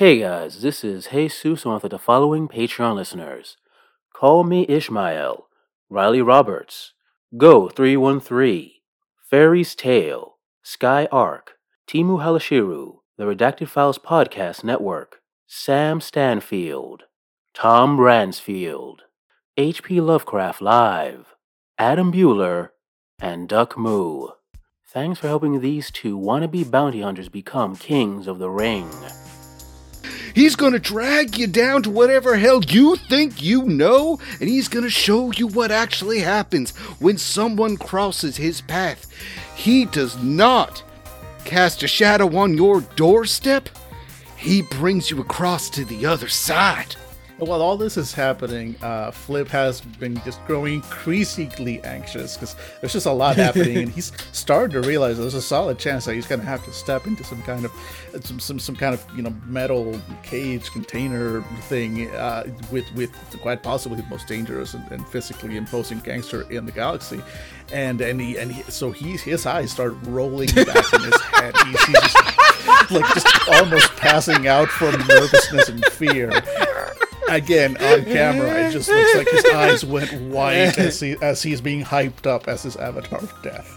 Hey guys, this is Jesus with the following Patreon listeners. Call me Ishmael, Riley Roberts, Go 313, Fairy's Tale, Sky Arc, Timu Halashiru, the Redacted Files Podcast Network, Sam Stanfield, Tom Ransfield, H.P. Lovecraft Live, Adam Bueller, and Duck Moo. Thanks for helping these two wannabe bounty hunters become kings of the ring. He's gonna drag you down to whatever hell you think you know, and he's gonna show you what actually happens when someone crosses his path. He does not cast a shadow on your doorstep, he brings you across to the other side. While all this is happening, uh, Flip has been just growing increasingly anxious because there's just a lot happening, and he's starting to realize there's a solid chance that he's going to have to step into some kind of some some, some kind of you know metal cage container thing uh, with with quite possibly the most dangerous and, and, physically imposing gangster in the galaxy, and and he and he, so he his eyes start rolling back in his head. He's, he's just, like just almost passing out from nervousness and fear again on camera, it just looks like his eyes went white as he as he's being hyped up as his avatar of death.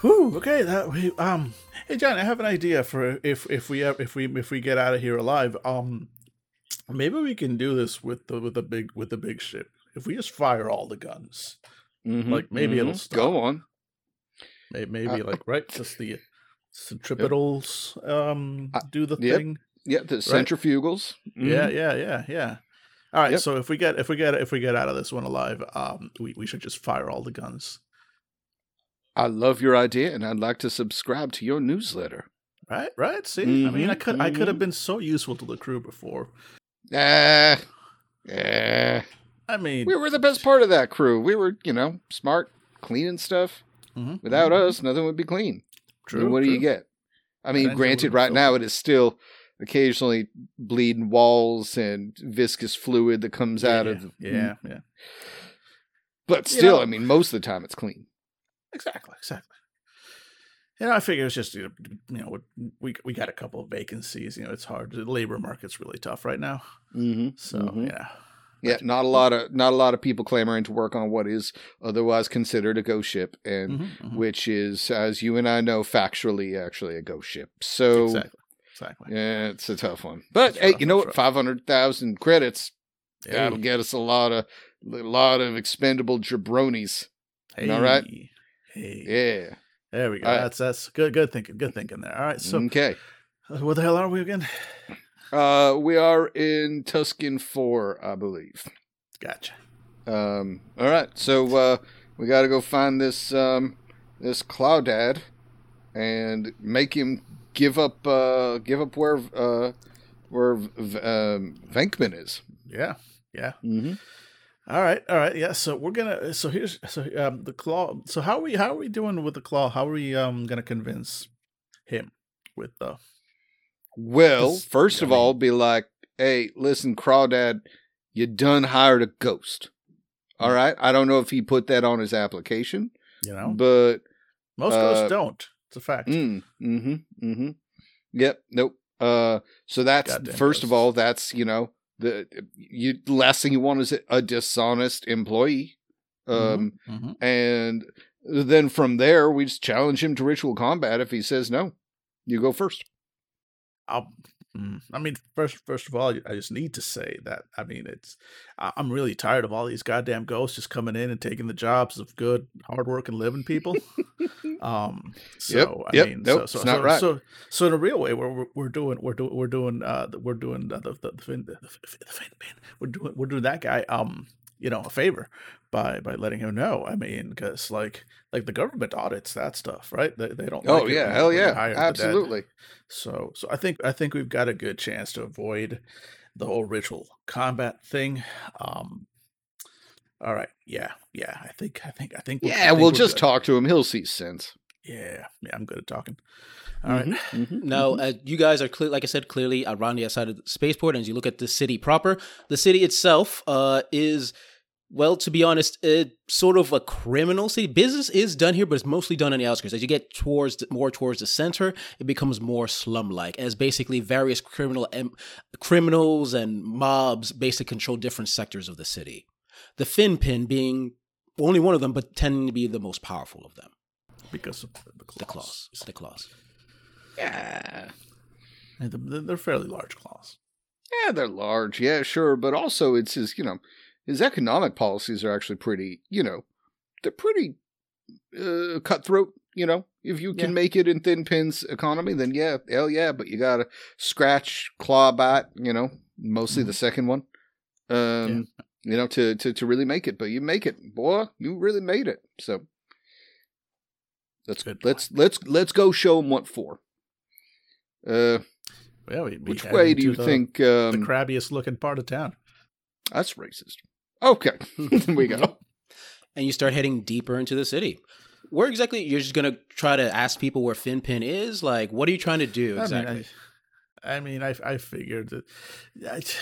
Whew, okay, that we um hey John, I have an idea for if if we if we if we get out of here alive. Um maybe we can do this with the with the big with the big ship. If we just fire all the guns. Mm-hmm, like maybe mm-hmm. it'll stop. Go on. Maybe, maybe uh, like right, just the centripetals um uh, do the yep. thing. Yeah, the right? centrifugals. Mm-hmm. Yeah, yeah, yeah, yeah. All right, yep. so if we get if we get if we get out of this one alive, um, we we should just fire all the guns. I love your idea, and I'd like to subscribe to your newsletter. Right, right. See, mm-hmm, I mean, I could mm-hmm. I could have mm-hmm. been so useful to the crew before. Ah, yeah. I mean, we were the best part of that crew. We were, you know, smart, cleaning stuff. Mm-hmm, Without mm-hmm. us, nothing would be clean. True. I mean, what true. do you get? I mean, granted, right now it is still occasionally bleeding walls and viscous fluid that comes yeah, out of. Yeah, yeah. But still, you know, I mean, most of the time it's clean. Exactly, exactly. You know, I figure it's just you know we we got a couple of vacancies. You know, it's hard. The labor market's really tough right now. Mm-hmm, so mm-hmm. yeah, yeah, not a lot of not a lot of people clamoring to work on what is otherwise considered a ghost ship, and mm-hmm, mm-hmm. which is, as you and I know, factually actually a ghost ship. So exactly, exactly. Yeah, it's a tough one. But hey, you know what? Five hundred thousand credits. Hey. That'll get us a lot of a lot of expendable jabronis. Hey. All right. Hey. Yeah. There we go. All that's right. that's good. Good thinking. Good thinking there. All right. So okay. What the hell are we again? Uh, we are in Tuscan Four, I believe. Gotcha. Um. All right. So uh, we got to go find this um this Claudad, and make him give up uh give up where uh where um, Venkman is. Yeah. Yeah. Mm-hmm. All right, all right, yeah. So we're gonna. So here's so um the claw. So how are we how are we doing with the claw? How are we um gonna convince him with the well, first of all, be like, hey, listen, Crawdad, you done hired a ghost. All mm. right. I don't know if he put that on his application. You know, but most uh, ghosts don't. It's a fact. Mm, mm-hmm. Mm-hmm. Yep. Nope. Uh, so that's Goddamn first ghosts. of all, that's you know the you last thing you want is a dishonest employee. Mm-hmm, um, mm-hmm. and then from there we just challenge him to ritual combat. If he says no, you go first. I'll, mm, I mean, first, first of all, I just need to say that. I mean, it's I'm really tired of all these goddamn ghosts just coming in and taking the jobs of good, hardworking, living people. um, so yep, I yep, mean, nope, so, so, not so, right. so, so in a real way, we're we're doing we're doing we're doing uh we're doing the the the, the, the, the, the we're doing we're doing that guy um you know a favor by by letting him know. I mean, because like like the government audits that stuff, right? They they don't. Oh like yeah, hell yeah, absolutely. So so I think I think we've got a good chance to avoid the whole ritual combat thing. Um, all right, yeah, yeah. I think I think I think. We'll, yeah, think we'll just good. talk to him. He'll see sense. Yeah, yeah. I'm good at talking. All right. mm-hmm, mm-hmm, now, mm-hmm. Uh, you guys are clear, like I said, clearly around the outside of the spaceport. And as you look at the city proper, the city itself uh, is well, to be honest, it's sort of a criminal city. Business is done here, but it's mostly done on the outskirts. As you get towards the, more towards the center, it becomes more slum-like, as basically various criminal em- criminals and mobs basically control different sectors of the city. The Finpin being only one of them, but tending to be the most powerful of them. because of the claws. The claws. The claws. Yeah. And they're fairly large claws. Yeah, they're large. Yeah, sure. But also, it's just you know, his economic policies are actually pretty, you know, they're pretty uh, cutthroat. You know, if you can Yeah. make it in Thin Pin's economy, then yeah, hell yeah. But you gotta scratch, claw, bite. You know, mostly the second one. Um, you know, to to to really make it. But you make it, boy. You really made it. So let's Good let's let's let's go show him what for. Uh, Yeah, we, we which way do you the- think? the Um, crabbiest looking part of town? That's racist. Okay, there we go. and you start heading deeper into the city. Where exactly you're just gonna try to ask people where Finpin is? Like, what are you trying to do exactly? I mean, I, I mean, I, I figured that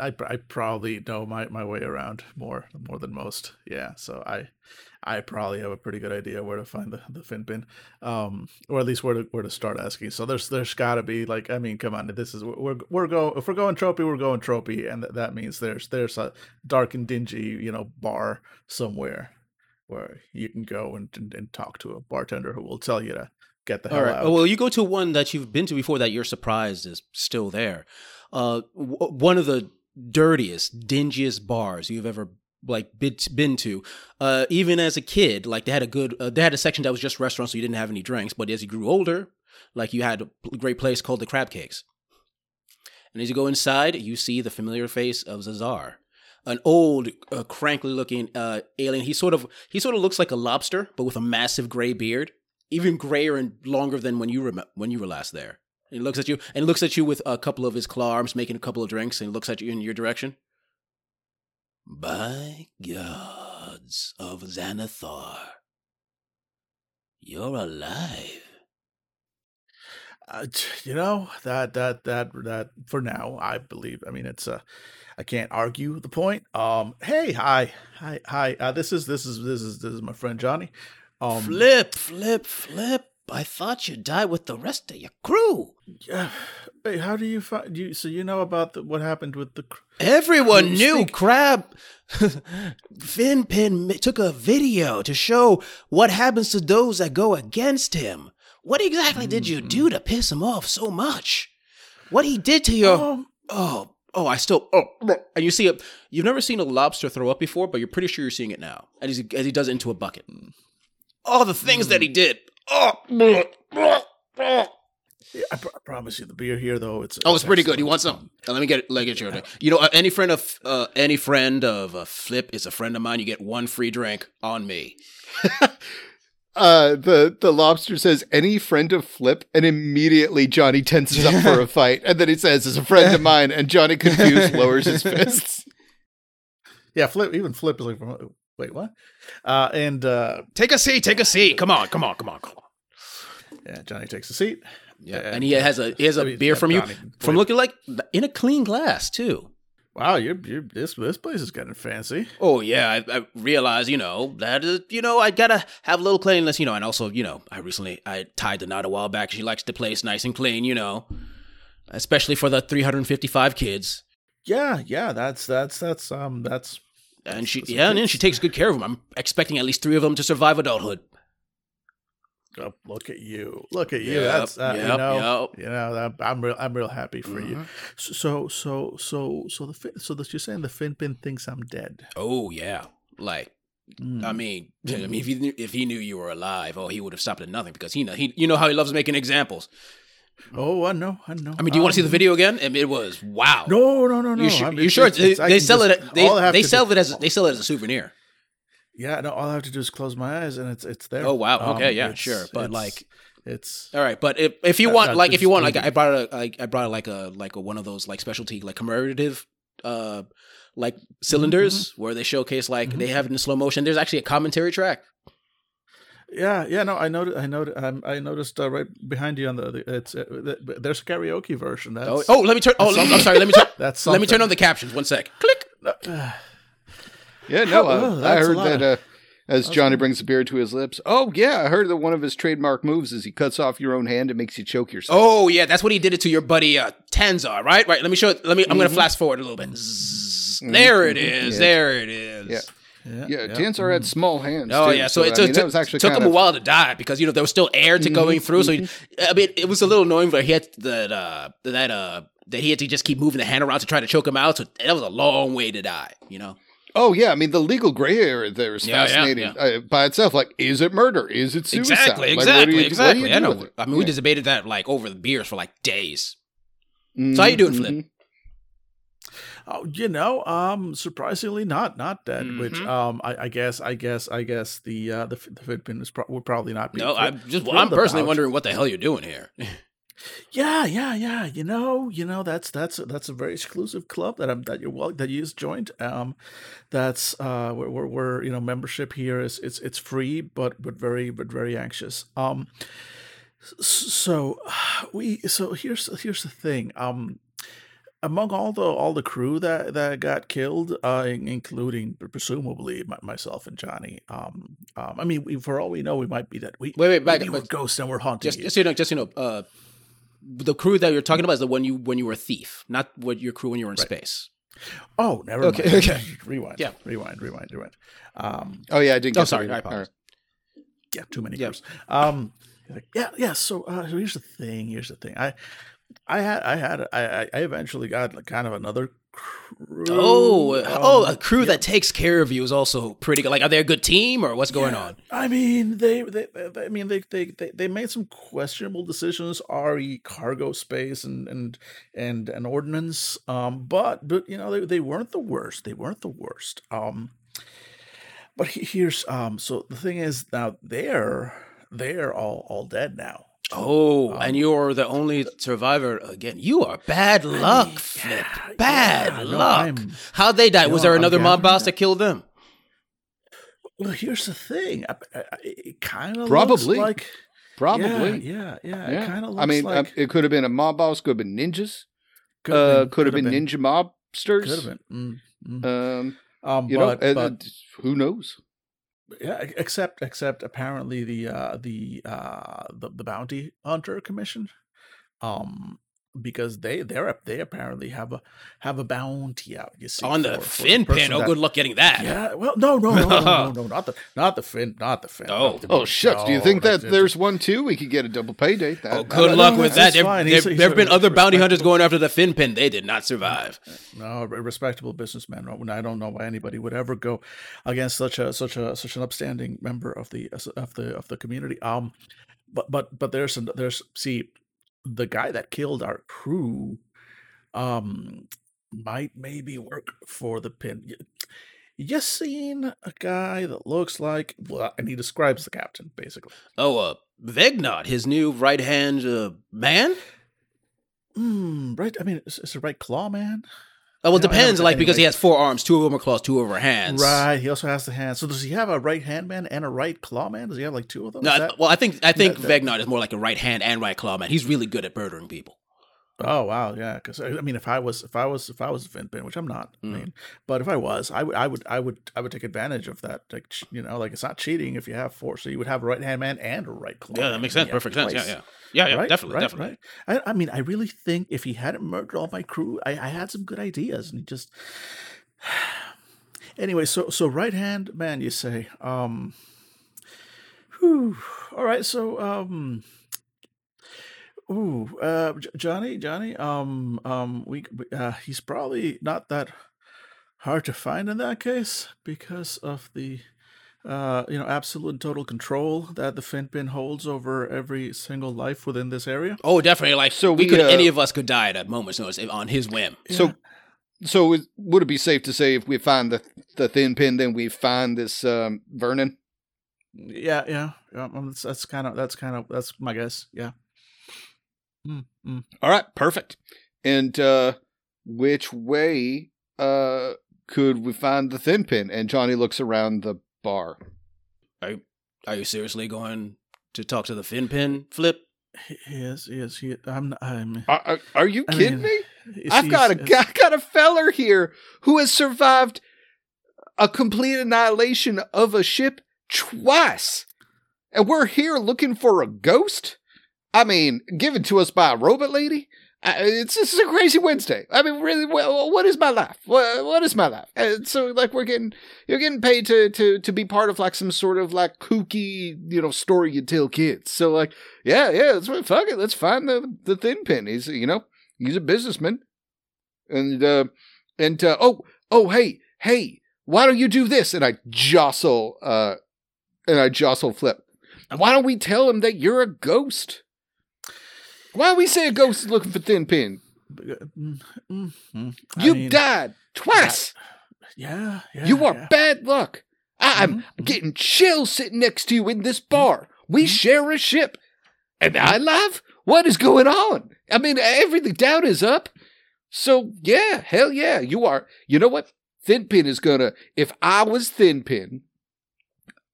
I, I, I probably know my, my way around more more than most. Yeah, so I I probably have a pretty good idea where to find the the fin pin, um, or at least where to where to start asking. So there's there's got to be like I mean, come on, this is we're we're go if we're going tropey, we're going tropey, and that that means there's there's a dark and dingy you know bar somewhere where you can go and, and, and talk to a bartender who will tell you to get the hell All right. out. Well, you go to one that you've been to before that you're surprised is still there. Uh, w- one of the dirtiest, dingiest bars you've ever like been been to. Uh, even as a kid, like they had a good, uh, they had a section that was just restaurants, so you didn't have any drinks. But as you grew older, like you had a great place called the Crab Cakes. And as you go inside, you see the familiar face of Zazar, an old, uh, crankly-looking uh, alien. He sort of he sort of looks like a lobster, but with a massive gray beard, even grayer and longer than when you rem- when you were last there. And he looks at you and looks at you with a couple of his claw arms, making a couple of drinks, and looks at you in your direction. By gods of Xanathar, you're alive. Uh, you know that that that that for now i believe i mean it's uh i can't argue the point um hey hi hi hi uh this is this is this is this is my friend johnny um flip, flip, flip. I thought you'd die with the rest of your crew. yeah wait how do you find you so you know about the, what happened with the cr- Everyone Well, knew speak- Crab. Finpin took a video to show what happens to those that go against him. What exactly did you do to piss him off so much? What he did to your um, oh oh I still oh and you see it. You've never seen a lobster throw up before, but you're pretty sure you're seeing it now as he as he does it into a bucket. All the things that he did. Oh, yeah, I, pr- I promise you the beer here though it's oh, it's pretty good. You want some? Uh, let me get it. Let me get you. You know, uh, any friend of uh, any friend of uh, Flip is a friend of mine. You get one free drink on me. Uh, the the lobster says any friend of Flip, and immediately Johnny tenses up for a fight, and then he says, "As a friend of mine," and Johnny confused lowers his fists. yeah flip even flip is like wait what uh and uh Take a seat. Take a seat. Come on. Come on. Come on. Come on. yeah johnny takes a seat Yeah, and he has a he has I a mean, beer yeah, from you Johnny, from looking like in a clean glass too. wow you're, you're this this place is getting fancy Oh yeah, I, I realize you know that is you know I gotta have a little cleanliness you know, and also you know I recently I tied the knot a while back. She likes the place nice and clean, you know, especially for the 355 kids. yeah yeah that's that's that's um that's And she That's yeah, and then she takes good care of them. I'm expecting at least three of them to survive adulthood. Oh, look at you! Look at you! Yep, That's uh, yep, you know, yep. you know. I'm, I'm real. I'm real happy for you. Mhm. So, so, so, so the fin- so that you're saying the Finpin thinks I'm dead. Oh yeah, like Mm. I mean, I mean, if he knew, if he knew you were alive, oh, he would have stopped at nothing because he know he you know how he loves making examples. oh, I know, I know. I mean, do you want to see the Um, video again? I mean, it was wow. No, no, no, no. you sure? I'm- sure? it's- it's- they sell just- it. They sell do- it as they sell it as a souvenir. Yeah, no. All I have to do is close my eyes, and it's it's there. Oh, wow. Okay, yeah, sure. But, like- it's All right, but if if you want, like, if you want, like, I brought a, like, I brought like a like a one of those like specialty like commemorative, uh, like cylinders where they showcase like Mhm. they have it in slow motion. There's actually a commentary track. Yeah, yeah. No, I noticed. I noticed. Um, I noticed uh, right behind you on the. the it's uh, the, there's a karaoke version. That's Oh, oh, let me turn. Oh, I'm, I'm sorry. Let me turn. that's let me turn on the captions. One sec. Click. Uh, Yeah, no, I, Oh, I that's heard that of- uh, as Johnny brings the beer to his lips. Oh, yeah, I heard that one of his trademark moves is he cuts off your own hand and makes you choke yourself. Oh yeah, that's what he did it to your buddy uh, Tanzar, right? Right. Let me show it. Let me. I'm gonna Mhm. flash forward a little bit. Zzz. There it is. Yeah. There it is. Yeah. Yeah, yeah, Tansar had small hands. Oh too, yeah, so, it I took, mean, that was actually took him a of- Mm-hmm. while to die because you know there was still air to going through. So he, I mean, it was a little annoying, but he had that uh that uh that he had to just keep moving the hand around to try to choke him out. So that was a long way to die. You know. Oh yeah, I mean the legal gray area there is Yeah, yeah, fascinating yeah. Uh, by itself. Like, is it murder? Is it suicide? Exactly. Like, Exactly. you, exactly. What do you I know. I mean, we Yeah. debated that like over the beers for like days. Mhm, So how you doing, Flip? Oh, you know, um, surprisingly not not dead. Which Mhm. um, I, I guess, I guess, I guess the uh, the, the Fitpin is pro- would probably not be. No, I'm just. thrilled I'm personally about. wondering what the hell you're doing here. Yeah, yeah, yeah. You know, you know that's that's that's a very exclusive club that I'm that you're well that you just joined. Um, that's uh, where, where, where you know membership here is it's it's free, but but very but very anxious. Um, so we so here's here's the thing. Um, among all the all the crew that that got killed, uh, including presumably my, myself and Johnny. Um, um, I mean, we, for all we know, we might be that we Wait, wait, back we up, were ghosts and we're haunting just, you. just so you know, just so you know, uh, the crew that you're talking about is the one you when you were a thief, not what your crew when you were in space. Oh, never Okay, mind. okay. rewind. Yeah. rewind, rewind, rewind. Um, Oh yeah, I didn't. Oh, sorry, that I apologize. yeah, too many Yeah. years. Um, yeah, yeah. So, uh, so here's the thing. Here's the thing. I, I had, I had, I, I eventually got like kind of another crew. Oh, uh, oh, a um, crew that takes care of you is also pretty good. Like, are they a good team or what's going yeah. on? I mean, they, they, they I mean, they, they, they, they made some questionable decisions. Re cargo space and and and and ordnance. Um, but but you know, they, they weren't the worst. They weren't the worst. Um, but he- here's um. So the thing is now they're they're all all dead now. Oh, Um, and you're the only survivor again. You are bad luck, mean, Flip. yeah, Bad yeah, no, luck. I'm- How'd they die? Was No, there I'm another mob boss that- that killed them? Well, here's the thing. I, I, I- it kind of Probably. like Probably. Yeah, yeah, yeah. Yeah. It kind of looks like. I mean, like uh, it could have been a mob boss. Could have been ninjas. could've uh, been- could have could've been, ninja mobsters. Could have been. Mm, mm. Um, Um, you but, know, uh, but uh, who knows? Yeah, except except apparently the uh the uh the, the bounty hunter commission, um, because they they're they apparently have a have a bounty out. You see On the for- for fin pin. Oh, that- good luck getting that. Yeah, well, no, no, no, no, no, no, not the not the fin, not the fin. Oh. the- Oh shucks! Do you think that there's one too? We could get a double payday. That, Oh, good no, luck no, with that. There, there, He's a- he's there have been other bounty hunters going after the fin pin. They did not survive. No, respectable businessman. I don't know why anybody would ever go against such a such a such an upstanding member of the of the of the community. Um, but but but there's an, there's see the guy that killed our crew, um, might maybe work for the pin. You, just seen a guy that looks like well, and he describes the captain basically. Oh, uh, Vegnot, his new right hand uh, man. Hmm, right. I mean, it's, is it right claw man? Oh, well, it You know, I depends. Like because he has four arms, two of them are claws, two of them are hands. Right. He also has the hand. So does he have a right hand man and a right claw man? Does he have like two of them? No, that- well, I think I think that- is more like a right hand and right claw man. He's really good at murdering people. Oh wow, yeah. Because I mean, if I was, if I was, if I was a Finpin, which I'm not, Mm. I mean, but if I was, I would, I would, I would, I would take advantage of that. Like you know, like it's not cheating if you have four. So you would have a right hand man and a right claw. Yeah, that makes sense. Perfect sense. Yeah, yeah, yeah, yeah. right, definitely, right, definitely. Right. I, I mean, I really think if he hadn't murdered all my crew, I, I had some good ideas, and he just. anyway, so so right hand man, you say. Um. Whew. All right, so um. Ooh, uh, J- Johnny, Johnny. Um, um, we, we- uh, he's probably not that hard to find in that case because of the, uh, you know, absolute and total control that the Finpin holds over every single life within this area. Oh, definitely. Like So we we, could, uh, any of us could die at a moment's notice if- on his whim. So, so would it be safe to say if we find the the thin pin, then we find this um, Vernon? yeah, yeah, yeah. um, That's, that's kind of that's kind of that's my guess. Yeah. Mm, mm. All right, perfect. And uh, which way uh, could we find the thin pin? And Johnny looks around the bar. Are you seriously going to talk to the fin pin flip? Yes, yes. is. He I'm. I'm. Are, are, are you I kidding mean, me? is I've he- got a is- got a feller here who has survived a complete annihilation of a ship twice. And we're here looking for a ghost? I mean, given to us by a robot lady? Uh, it's this is a crazy Wednesday. I mean, really, well, what is my life? What, what is my life? And so, like, we're getting you're getting paid to to to be part of like some sort of like kooky, you know, story you tell kids. So, like, yeah, yeah, let's fuck it. Let's find the the thin pin. He's you know he's a businessman, and uh and uh, oh oh hey hey why don't you do this? And I jostle uh and I jostle Flip. Why don't we tell him that you're a ghost? Why we say a ghost is looking for Thin Pin? Mm, mm, mm. You mean, died twice. Yeah, yeah. you are yeah. bad luck. I'm Mhm. getting chills sitting next to you in this bar. We share a ship. And I love what is going on. I mean, everything down is up. So yeah, hell yeah, you are. You know what? Thin Pin is gonna. If I was Thin Pin,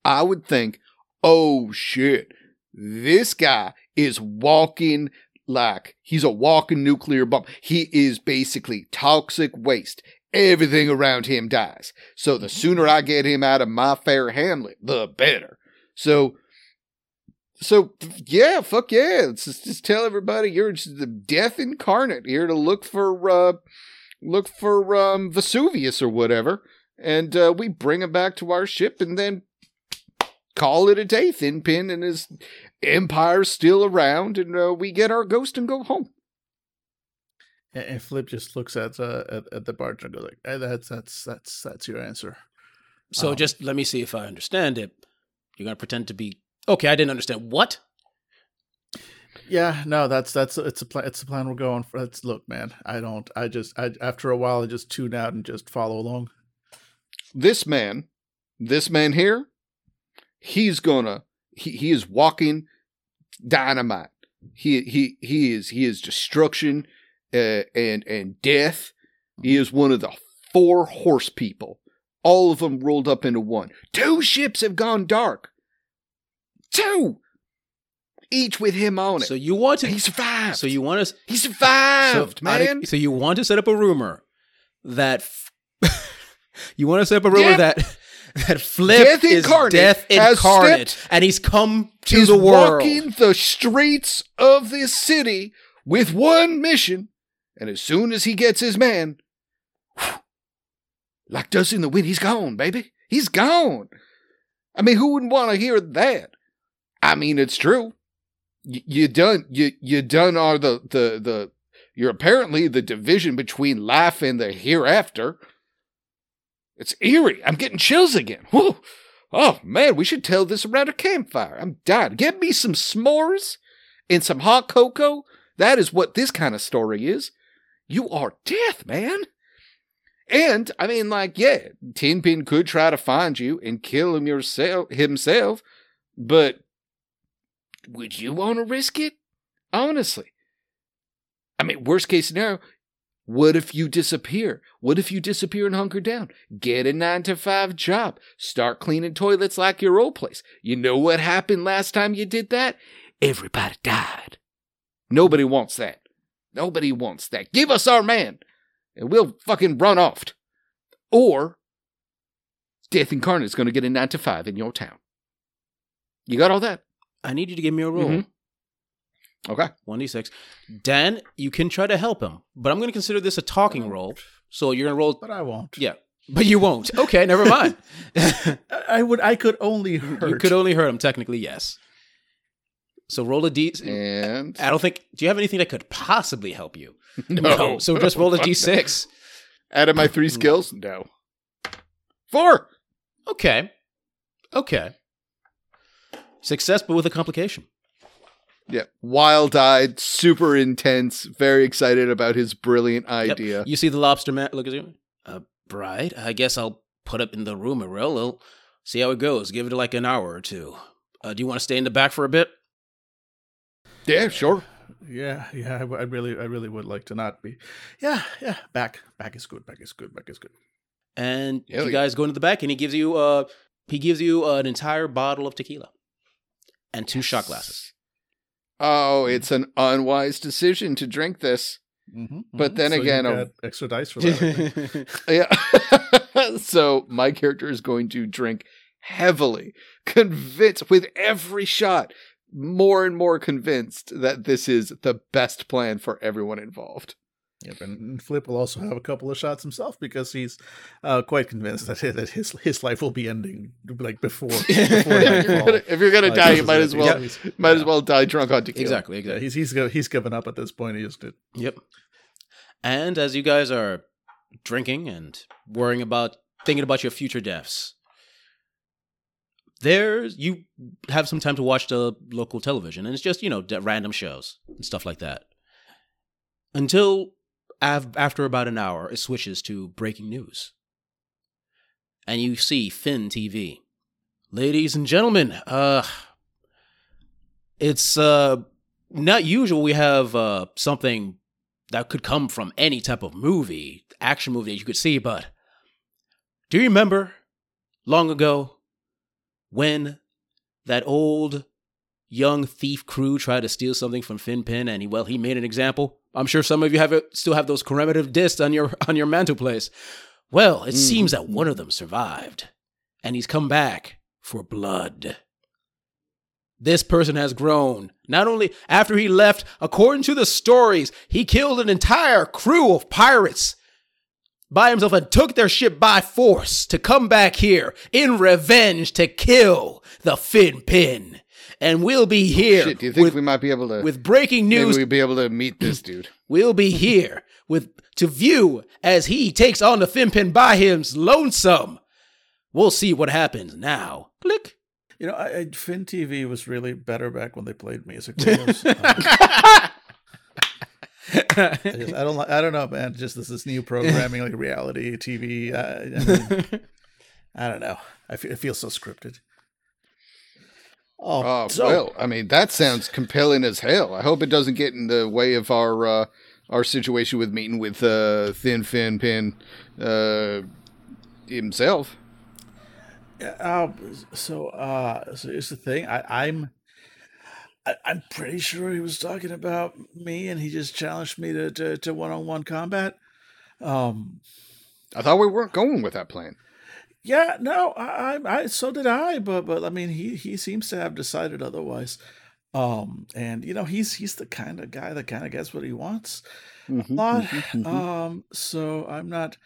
I would think, oh shit, this guy is walking like he's a walking nuclear bomb. He is basically toxic waste. Everything around him dies. So the sooner I get him out of my fair hamlet, the better. So, so yeah, fuck yeah. Let's just, just tell everybody you're just the death incarnate here to look for, uh, look for, um, Vesuvius or whatever. And, uh, we bring him back to our ship and then call it a day. Thin Pin and his empire's still around and, uh, we get our ghost and go home. And, and Flip just looks at uh, at, at the bartender and goes like, "Eh, "That's that's that's that's your answer." So Oh. just let me see if I understand it. You're gonna pretend to be okay. I didn't understand what. Yeah, no, that's that's it's a plan. It's a plan we're going for. It's look, man. I don't. I just. I after a while, I just tune out and just follow along. this man, this man here, he's gonna he, he is walking dynamite. He he he is he is destruction uh, and and death. He is one of the four horse people, all of them rolled up into one. Two ships have gone dark. Two, each with him on it. So you want to? he survived. So you want to? he survived, so, man. so you want to set up a rumor that f- you want to set up a rumor that that Flip Death is incarnate death incarnate, stepped- and he's come to He's the world. He's walking the streets of this city with one mission, and as soon as he gets his man, whew, like dust in the wind, he's gone, baby. He's gone. I mean, who wouldn't want to hear that? I mean, it's true. Y- you done you you done are the the the you're apparently the division between life and the hereafter. It's eerie. I'm getting chills again. Whew. Oh man, we should tell this around a campfire. I'm dying. Get me some s'mores and some hot cocoa. That is what this kind of story is. You are death, man. And I mean, like, yeah, Tinpin could try to find you and kill him yourself himself, but would you want to risk it? Honestly. I mean, worst case scenario, what if you disappear? What if you disappear and hunker down? Get a nine to five job. Start cleaning toilets like your old place. You know what happened last time you did that? Everybody died. Nobody wants that. Nobody wants that. Give us our man, and we'll fucking run off. Or Death Incarnate is going to get a nine to five in your town. You got all that? I need you to give me a roll. Mhm. Okay. One d six. Dan, you can try to help him, but I'm going to consider this a talking roll. So you're going to roll. But I won't. Yeah, but you won't. Okay, never mind. I, would. I could only hurt. you could only hurt him. Technically, yes. So roll a d. And I don't think. Do you have anything that could possibly help you? no. So just roll a d6. Out of my three hmm. skills, no. Four. Okay. Okay. Success, but with a complication. Yeah. Wild eyed, super intense, very excited about his brilliant Yep. idea. You see the lobster man. Look at you. Uh, Bride, I guess I'll put up in the room, Ariel. We'll see how it goes. Give it like an hour or two. Uh, do you want to stay in the back for a bit? Yeah, sure. Yeah, yeah. I, w- I really, I really would like to not be. Yeah, yeah. Back, back is good. Back is good. Back is good. And Hell you yeah. guys go into the back, and he gives you uh he gives you an entire bottle of tequila and two shot glasses. Oh, it's an unwise decision to drink this. Mm-hmm, But then again, you a- got extra dice for that. Yeah. so my character is going to drink heavily, convinced with every shot, more and more convinced that this is the best plan for everyone involved. Yep, and Flip will also have a couple of shots himself because he's uh, quite convinced that that his his life will be ending like before. before if you're gonna, if you're gonna Like, die, you might as well Yeah. might as well die drunk on tequila. Exactly, Yeah, he's he's go- he's given up at this point. He just did. Yep. And as you guys are drinking and worrying about thinking about your future deaths, there's you have some time to watch the local television, and it's just you know random shows and stuff like that. Until av- after about an hour, it switches to breaking news, and you see Finn TV. Ladies and gentlemen, uh, it's uh not usual. We have uh something that could come from any type of movie, action movie that you could see, but do you remember long ago when that old young thief crew tried to steal something from Finn Pin and he well he made an example? I'm sure some of you have still have those commemorative discs on your on your mantelpiece. Well, it mm. seems that one of them survived and he's come back for blood. This person has grown. Not only after he left, according to the stories, he killed an entire crew of pirates by himself and took their ship by force to come back here in revenge to kill the Fin Pin. And we'll be here Shit, do you think with, we might be able to with breaking maybe news we'd be able to meet this dude? we'll be here with to view as he takes on the Finpin by him's lonesome. We'll see what happens now. Click. You know, I, I, Finn TV was really better back when they played music videos. Um, I, just, I don't. I don't know, man. Just this, this new programming, like reality TV. Uh, I, mean, I don't know. I feel, it feels so scripted. Oh, Oh so well, I mean that sounds compelling as hell. I hope it doesn't get in the way of our uh, our situation with meeting with uh, Thin Fin Pin uh, himself. Uh, so uh, so here's the thing. I, I'm I, I'm pretty sure he was talking about me, and he just challenged me to to, to one-on-one combat. Um, I thought we weren't going with that plan. Yeah, no, I, I, so did I, but but I mean, he he seems to have decided otherwise. Um, and you know, he's he's the kind of guy that kind of gets what he wants Mhm, a lot. mhm, mhm. Um, so I'm not.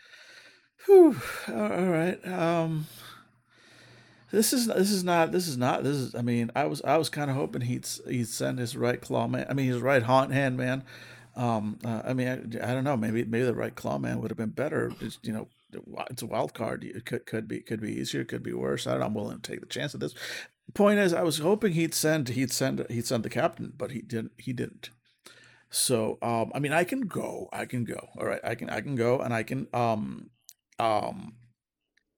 Whew, all right. Um, this is this is not this is not this is. I mean, I was I was kind of hoping he'd he'd send his right claw man. I mean, his right haunt hand man. Um, uh, I mean, I, I don't know. Maybe maybe the right claw man would have been better. just, you know, it's a wild card. It could could be could be easier. Could be worse. I don't know. I'm willing to take the chance of this. Point is, I was hoping he'd send he'd send he'd send the captain, but he didn't. He didn't. So um I mean I can go. I can go. All right. I can I can go and I can um um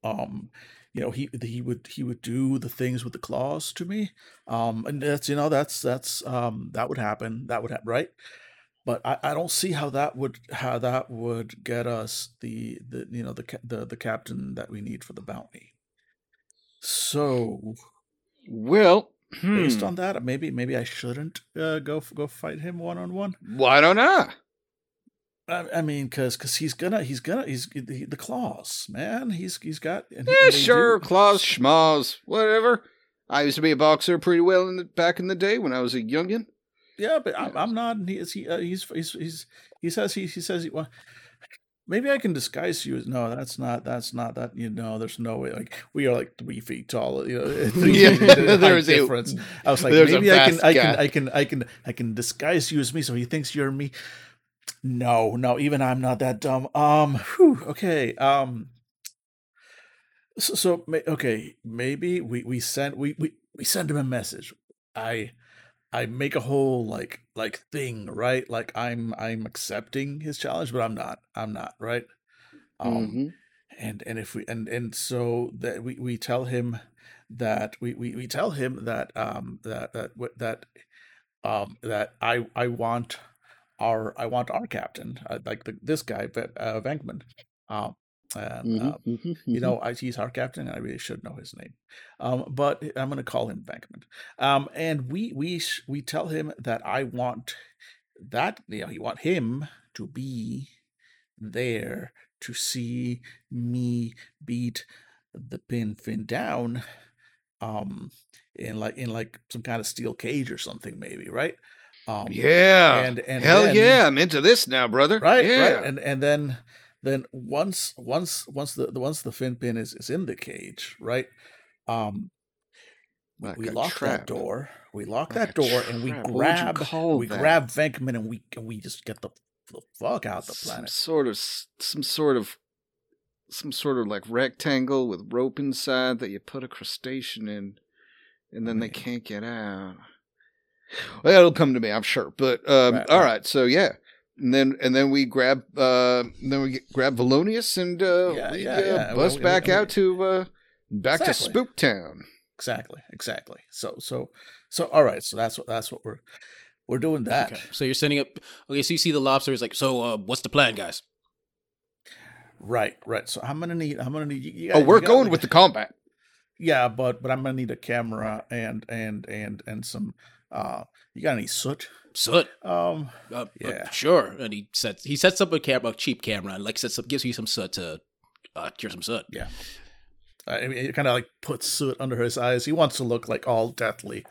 um you know he he would he would do the things with the claws to me. Um and that's you know that's that's um that would happen. That would happen, right? But I, I don't see how that would how that would get us the the you know the the the captain that we need for the bounty. So Well, based hmm, on that, maybe maybe I shouldn't uh, go go fight him one on one. why don't I? I, I mean, because cause he's gonna he's gonna he's the, the claws, man. He's he's got Yeah, sure, do- claws, schmaws, whatever. I used to be a boxer pretty well in the, back in the day when I was a youngin. Yeah, but I'm, I'm not. and He is he uh, he's he's he's he says he he says he well. Maybe I can disguise you as no. That's not. That's not that. You know, there's no way. Like we are like three feet tall. You know, Yeah, feet in there's a- difference. I was like, maybe I can, I can. I can, I can, I can disguise you as me, so he thinks you're me. No, no, even I'm not that dumb. Um, whew, okay. Um, so, so okay, maybe we we send we we we send him a message. I I make a whole like like thing, right? Like I'm I'm accepting his challenge, but I'm not. I'm not, right? Um Mhm. and and if we and and so that we we tell him that we we, we tell him that um that that that um that I I want our I want our captain uh, like the, this guy uh, Vankman um and Mhm, uh, mhm, you know, I, he's our captain, and I really should know his name. Um, but I'm going to call him Bankman. Um, and we we we tell him that I want that you know, you want him to be there to see me beat the pin fin down um in like in like some kind of steel cage or something maybe right um Yeah. and and Hell then- yeah, I'm into this now, brother. right Yeah. right and and then then once once once the, the once the fin pin is is in the cage right um Like we lock trap. that door we lock Like that door and we trap. What would grab we that? grab Venkman and we and we just get the, the fuck out the some planet sort of some sort of some sort of like rectangle with rope inside that you put a crustacean in and then they can't get out well it'll come to me i'm sure but um Right, all right. right so yeah and then and then we grab uh then we grab Valonius and uh Yeah, we, yeah, uh, yeah. bust Well, we- back we- out to uh back Exactly. to Spooktown. exactly exactly so so so all right so that's what that's what we're we're doing that Okay. So you're sending up. Okay, so you see the lobster. He's like, so uh, what's the plan, guys? right right so i'm gonna need i'm gonna need you, you Oh, we're you got, going like, with the combat. yeah but but i'm gonna need a camera and and and and some uh you got any soot Soot. um Uh, uh, Yeah. sure. And he sets he sets up a camera, a cheap camera, and like sets up, gives you some soot to uh, cure some soot. Yeah. I mean, it kind of like puts soot under his eyes. He wants to look like all deathly,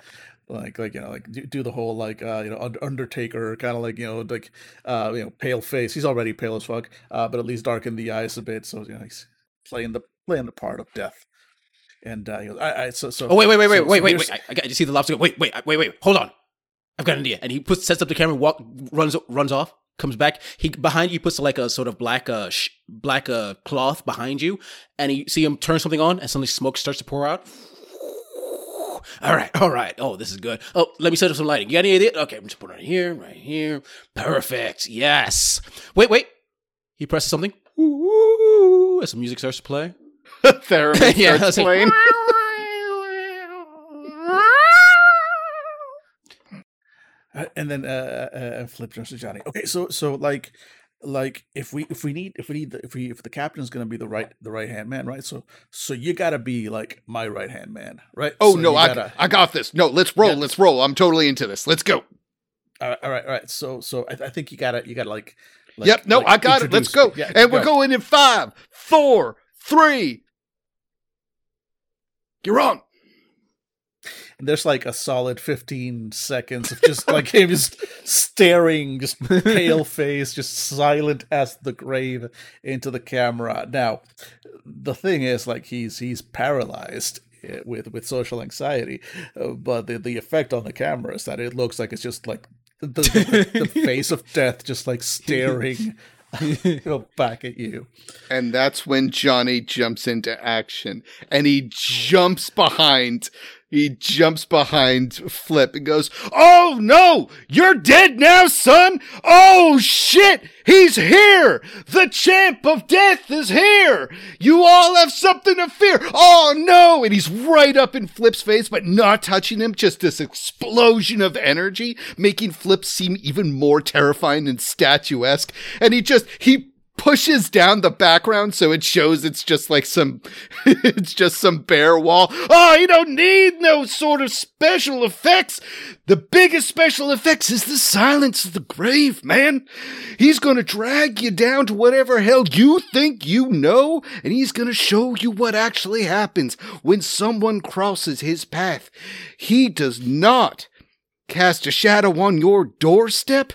like like you know, like do, do the whole like uh you know Undertaker kind of like you know like uh you know pale face. He's already pale as fuck, uh, but at least darken the eyes a bit, so you know he's playing the playing the part of death. And uh, you know, I, I so so. Oh wait, wait, wait, wait, so- wait, wait, wait! I, I got to see the lobster. Go, wait, wait, wait, wait! Hold on, I've got an idea. And he puts sets up the camera, walk, runs, runs off, comes back. He behind you puts like a sort of black, uh, sh- black uh cloth behind you, and you see him turn something on, and suddenly smoke starts to pour out. All right, all right. Oh, this is good. Oh, let me set up some lighting. You got any idea? Okay, I'm just putting it right here, right here. Perfect. Yes. Wait, wait. He presses something. Ooh, as some music starts to play. Theremin Yeah, starts I was like- playing. Uh, and then uh, uh, uh, flip turns to Johnny. Okay, so so like like if we if we need if we need the, if we if the captain's gonna be the right the right hand man, right? So so you gotta be like my right hand man, right? Oh So no, I gotta- I got this. No, let's roll. Yeah. Let's roll. I'm totally into this. Let's go. all right, all right, all right. So so I, I think you gotta you gotta like. like yep. No, like I got it. Let's go. Yeah, and we're go. going in five, four, three. You're wrong. And there's like a solid 15 seconds of just like him just staring, just pale face, just silent as the grave into the camera. Now, the thing is, like he's he's paralyzed eh, with with social anxiety, uh, but the the effect on the camera is that it looks like it's just like the, the, the face of death, just like staring. know, back at you. And that's when Johnny jumps into action. And he jumps behind. He jumps behind Flip and goes, Oh no! You're dead now, son! Oh shit! He's here! The champ of death is here! You all have something to fear! Oh no! And he's right up in Flip's face, but not touching him. Just this explosion of energy, making Flip seem even more terrifying and statuesque. And he just, he pushes down the background so it shows it's just like some it's just some bare wall. Oh, you don't need no sort of special effects. The biggest special effects is the silence of the grave, man. He's going to drag you down to whatever hell you think you know, and he's going to show you what actually happens when someone crosses his path. He does not cast a shadow on your doorstep.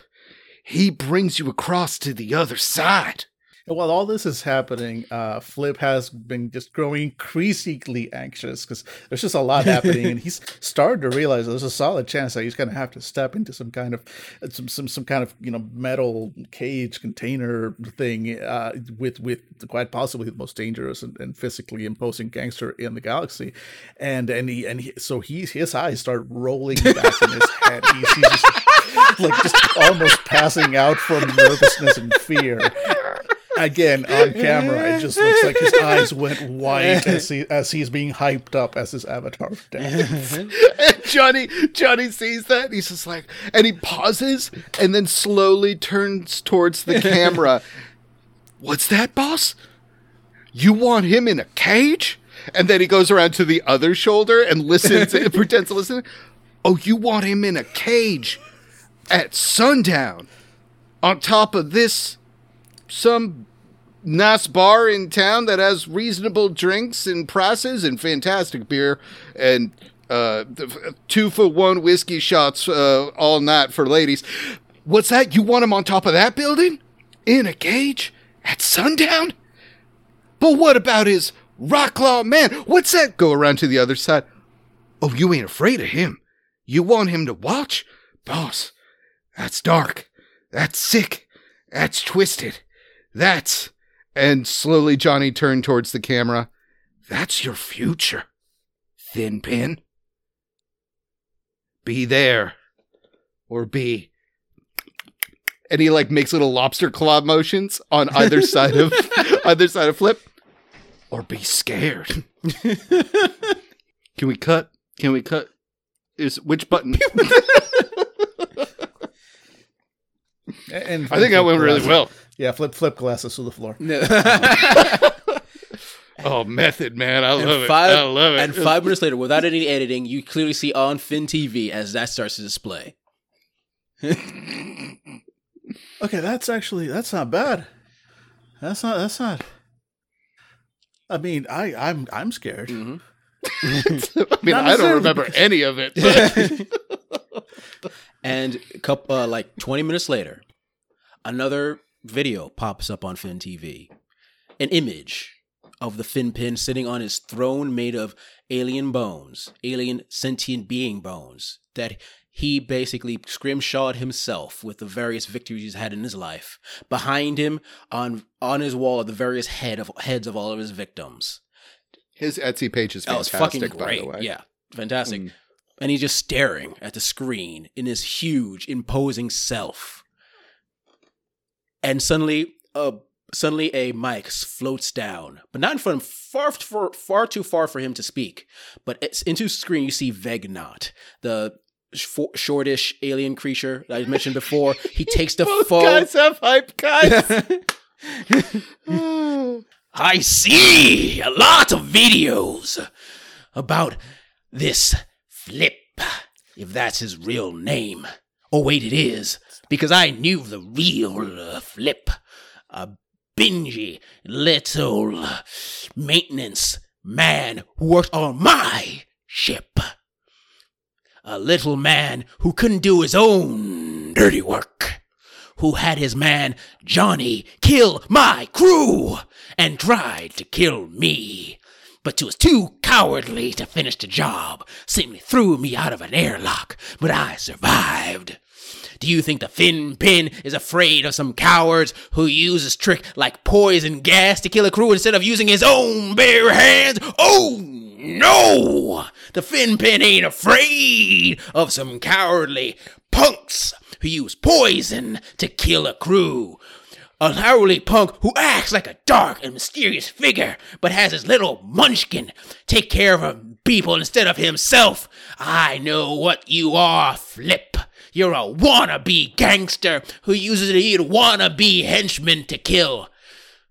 He brings you across to the other side. While all this is happening, uh, Flip has been just growing increasingly anxious because there's just a lot happening, and he's started to realize there's a solid chance that he's going to have to step into some kind of some some some kind of you know metal cage container thing uh, with with quite possibly the most dangerous and, and physically imposing gangster in the galaxy, and and he and he, so he's his eyes start rolling back in his head. He's, he's just like just almost passing out from nervousness and fear again on camera, it just eh. looks like his eyes went white as he as he's being hyped up as his avatar death. Johnny Johnny sees that and he's just like and he pauses and then slowly turns towards the camera. What's that, boss? You want him in a cage? And then he goes around to the other shoulder and listens and pretends to listen. Oh, you want him in a cage at sundown on top of this some nice bar in town that has reasonable drinks and prices and fantastic beer and uh, two for one whiskey shots uh, all night for ladies. What's that? You want him on top of that building? In a cage? At sundown? But what about his rock claw man? What's that? Go around to the other side. Oh, you ain't afraid of him. You want him to watch? Boss, that's dark. That's sick. That's twisted. That's. And slowly Johnny turned towards the camera. That's your future. Thin pin. Be there. Or be. And he like makes little lobster claw motions on either side of either side of flip. Or be scared. Can we cut? Can we cut? Is which button? And I think that went really well. Yeah, flip flip glasses to the floor. Oh, method, man. I And love it. five, I love it. and five minutes later, without any editing, you clearly see on Finn TV as that starts to display. Okay, that's actually that's not bad. That's not that's not. I mean, I I'm I'm scared. Mhm. I mean, I don't remember because- any of it. but- And a couple, uh, like 20 minutes later, another video pops up on Finn TV. An image of the Finn Pin sitting on his throne made of alien bones, alien sentient being bones, that he basically scrimshawed himself with the various victories he's had in his life. Behind him, on on his wall, are the various head of heads of all of his victims. His Etsy page is fantastic, by the way. Yeah, fantastic. Mm. And he's just staring at the screen in his huge, imposing self. And suddenly, uh, suddenly a mic floats down, but not in front of him, far, far, far too far for him to speak. But it's into screen, you see Vegnot, the sh- shortish alien creature that I mentioned before. He takes the Both guys have hype, guys. I see a lot of videos about this Flip, if that's his real name. Oh, wait, it is, because I knew the real uh, Flip. A bingy little maintenance man who worked on my ship. A little man who couldn't do his own dirty work who had his man Johnny kill my crew and tried to kill me. But was too cowardly to finish the job, simply threw me out of an airlock, but I survived. Do you think the Fin Pin is afraid of some cowards who use this trick like poison gas to kill a crew instead of using his own bare hands? Oh no! The Fin Pin ain't afraid of some cowardly punks who use poison to kill a crew. A cowardly punk who acts like a dark and mysterious figure, but has his little munchkin take care of people instead of himself. I know what you are, Flip. You're a wannabe gangster who uses a wannabe henchmen to kill.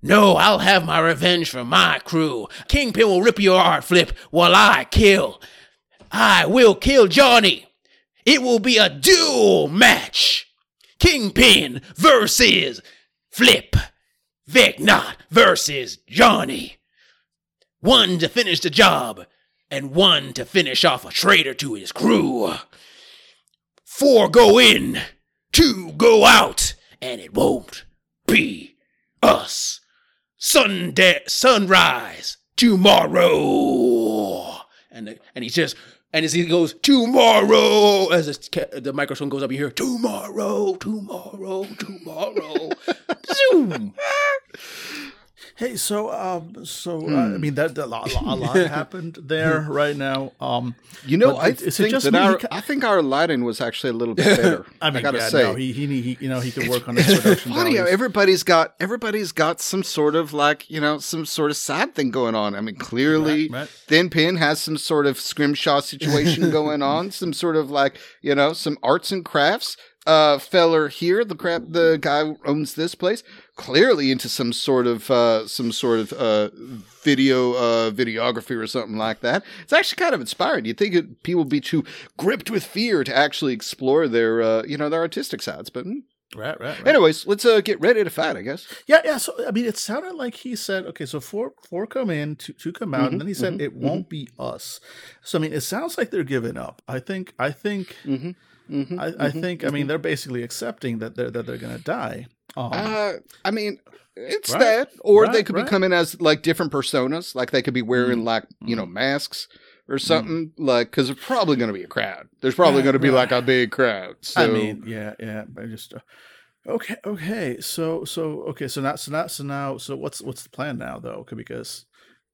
No, I'll have my revenge for my crew. Kingpin will rip your heart, Flip, while I kill. I will kill Johnny. It will be a duel match. Kingpin versus Flip. Vegnot versus Johnny. One to finish the job, and one to finish off a traitor to his crew. Four go in, two go out, and it won't be us. Sunday sunrise tomorrow. And the, and he just and as he goes tomorrow, as the, the microphone goes up, you hear tomorrow, tomorrow, tomorrow. Zoom. Hey, so um, so uh, I mean that, a lot, a lot happened there right now. Um, You know, I it think just that me? Our, ca- I think our Aladdin was actually a little bit better. I mean, I gotta yeah, say, no, he, he he you know he could work on his production funny how everybody's got everybody's got some sort of like you know some sort of sad thing going on. I mean, clearly, Right, right. Thin Pin has some sort of scrimshaw situation going on. Some sort of like you know some arts and crafts. Uh, feller here, the crap, the guy who owns this place, clearly into some sort of uh, some sort of uh, video uh, videography or something like that. It's actually kind of inspiring. You'd think it, people would be too gripped with fear to actually explore their uh, you know their artistic sides, but mm, Right, right, right. Anyways, let's uh, get ready to fight. I guess. Yeah, yeah. So I mean, it sounded like he said, okay, so four four come in, two two come out, Mhm, and then he said mhm, it won't be us. So I mean, it sounds like they're giving up. I think, I think, Mm-hmm. Mm-hmm. I, I think. I mean, they're basically accepting that they're that they're gonna die. Um, Uh, I mean, it's Right, that, or they could right. be coming as like different personas. Like they could be wearing Mm, like you know mm. masks or something. Like because there's probably going to be a crowd. There's probably Right, going to be right. like a big crowd. So I mean, yeah, yeah. I just uh, okay, okay. So, so okay. So now, so now, so now, so what's what's the plan now, though? Because,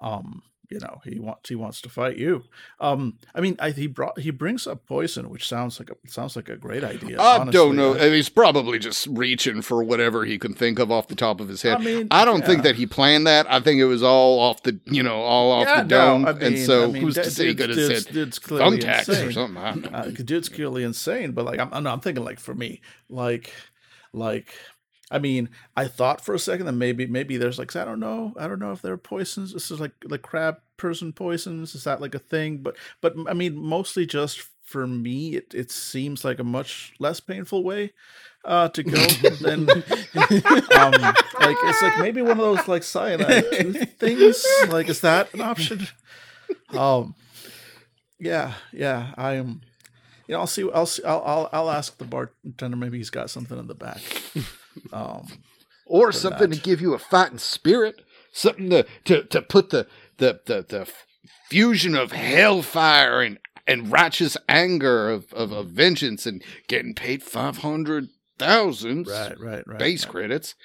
um, you know, he wants he wants to fight you. Um, I mean, I, he brought he brings up poison, which sounds like a sounds like a great idea. I honestly. don't know. I, he's probably just reaching for whatever he can think of off the top of his head. I mean, I don't think that he planned that. I think it was all off the, you know, all off Yeah, the dome. no, I and so mean, who's to say he could have said dude's clearly thumbtacks or insane. something? I don't know. uh, dude's clearly insane, but like I'm, I'm, I'm thinking like for me, like, like, I mean, I thought for a second that maybe, maybe there's like, I don't know, I don't know if there are poisons. This is like, like crab person poisons. Is that like a thing? But, but I mean, mostly just for me, it, it seems like a much less painful way uh, to go than, um, like it's like maybe one of those like cyanide tooth things. Like, is that an option? Um, yeah, yeah, I am. You know, I'll see. I'll see. I'll, I'll I'll ask the bartender. Maybe he's got something in the back. Um, or something that. to give you a fighting spirit, something to to, to put the, the the the fusion of hellfire and and righteous anger of, of, of vengeance and getting paid five hundred thousand right, right, right. base right. credits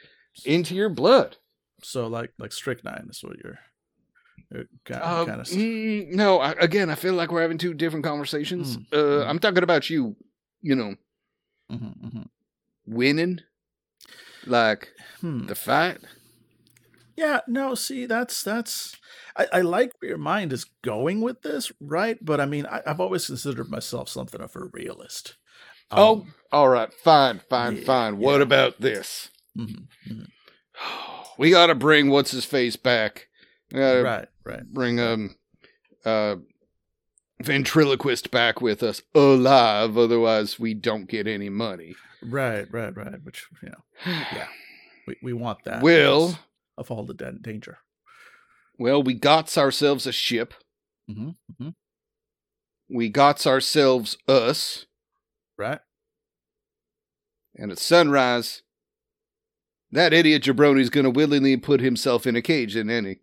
into your blood. So like like strychnine is what you're, kind, Uh, kind of. mm, no, I, again, I feel like we're having two different conversations. Mm, Uh, mm. I'm talking about you, you know, hmm hmm winning, like Hmm. the fight. Yeah, no, see, that's that's I, I like where your mind is going with this, right? But I mean, I, I've always considered myself something of a realist. oh, all right, fine, fine, yeah, fine. What yeah. about this? mhm, mhm. We got to bring what's his face back. Right, right. bring um uh ventriloquist back with us alive. Otherwise, we don't get any money. Right, right, right. Which you know, yeah, we, we want that. Well- of all the da- danger. Well, we got ourselves a ship. hmm hmm We got ourselves us. Right. And at sunrise, that idiot jabroni's going to willingly put himself in a cage, isn't he?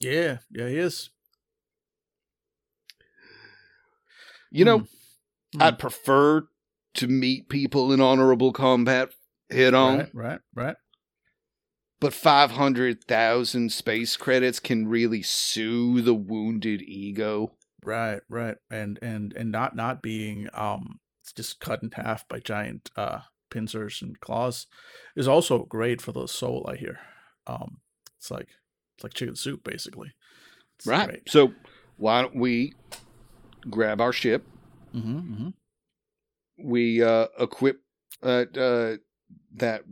Yeah, yeah, he is. You know, Hmm. I'd prefer to meet people in honorable combat head on, Right, right, right. but 500,000 space credits can really soothe the wounded ego. Right, right, and and and not not being um just cut in half by giant uh pincers and claws is also great for the soul. I hear. Um, it's like it's like chicken soup basically. It's right. Great. So, why don't we grab our ship? hmm hmm We uh, equip uh, uh, that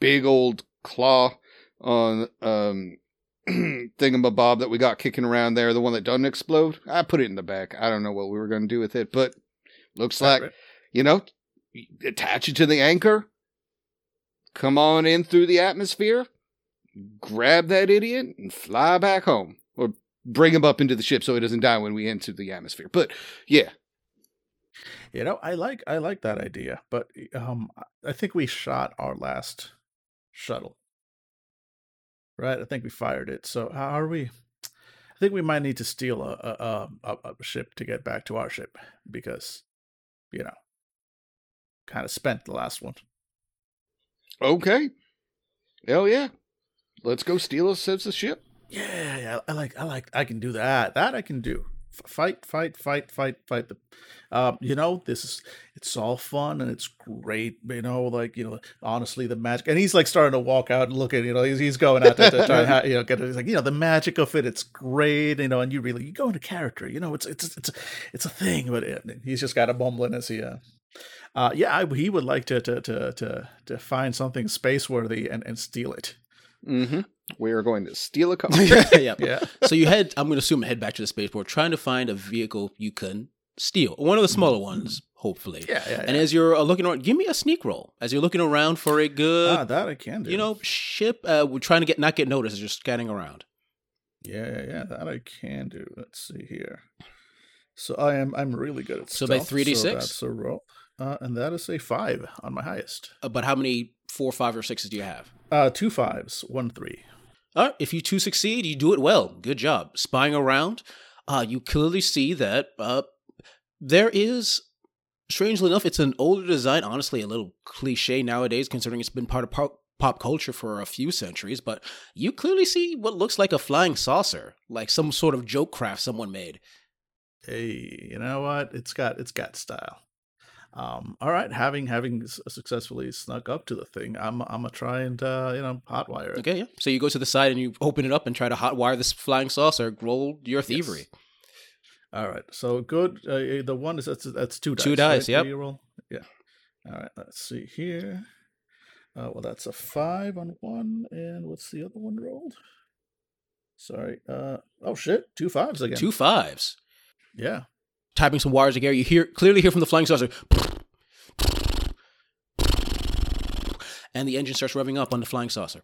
big old claw on um, thingamabob that we got kicking around there, the one that doesn't explode. I put it in the back. I don't know what we were going to do with it, but looks like, right. you know, attach it to the anchor, come on in through the atmosphere, grab that idiot, and fly back home. Or bring him up into the ship so he doesn't die when we enter the atmosphere. But yeah, You know, I like I like that idea, but um, I think we shot our last shuttle. Right, I think we fired it. So how are we? I think we might need to steal a a, a, a ship to get back to our ship because, you know, kind of spent the last one. Okay. Hell yeah. Let's go steal a ship. Yeah, yeah, I like I like I can do that. That I can do. Fight, fight, fight, fight, fight. The, um, you know, this is it's all fun and it's great. You know, like you know, honestly, the magic. And he's like starting to walk out and look at you know, he's, he's going out to, to try and you know get it. He's like you know, the magic of it. It's great. You know, and you really you go into character. You know, it's it's it's it's a thing. But it, he's just got a mumbling as he. Uh, uh, yeah, I, he would like to to to to to find something space worthy and and steal it. Mm-hmm. We are going to steal a car. yeah. Yeah. So you head. I'm going to assume head back to the spaceport, trying to find a vehicle you can steal, one of the smaller ones. hopefully. Yeah, yeah, And yeah. as you're uh, looking around, give me a sneak roll as you're looking around for a good, ah, that I can do. you know, ship. Uh, we're trying to get not get noticed as you're scanning around. Yeah, yeah, yeah. That I can do. Let's see here. So I am I'm really good at So by 3d6? So that's a roll. Uh, and that is a five on my highest. Uh, but how many four, five, or sixes do you have? Uh, two fives, one three. All right, if you two succeed, you do it well. Good job. Spying around, uh, you clearly see that uh, there is, strangely enough, it's an older design. Honestly, a little cliche nowadays, considering it's been part of pop, pop culture for a few centuries. But you clearly see what looks like a flying saucer, like some sort of joke craft someone made. Hey, you know what? It's got it's got style. Um, all right, having having successfully snuck up to the thing, I'm I'm gonna try and uh, you know hotwire it. Okay, yeah. So you go to the side and you open it up and try to hotwire this flying saucer. Roll your thievery. All right, so good. Uh, the one is that's that's two dice. Two dice, right? yep. What do you roll? Yeah. All right, let's see here. Uh, well, that's a five on one, and what's the other one rolled? Sorry. Uh oh shit, two fives again. Two fives. Yeah. Typing some wires together, you hear clearly hear from the flying saucer. And the engine starts revving up on the flying saucer.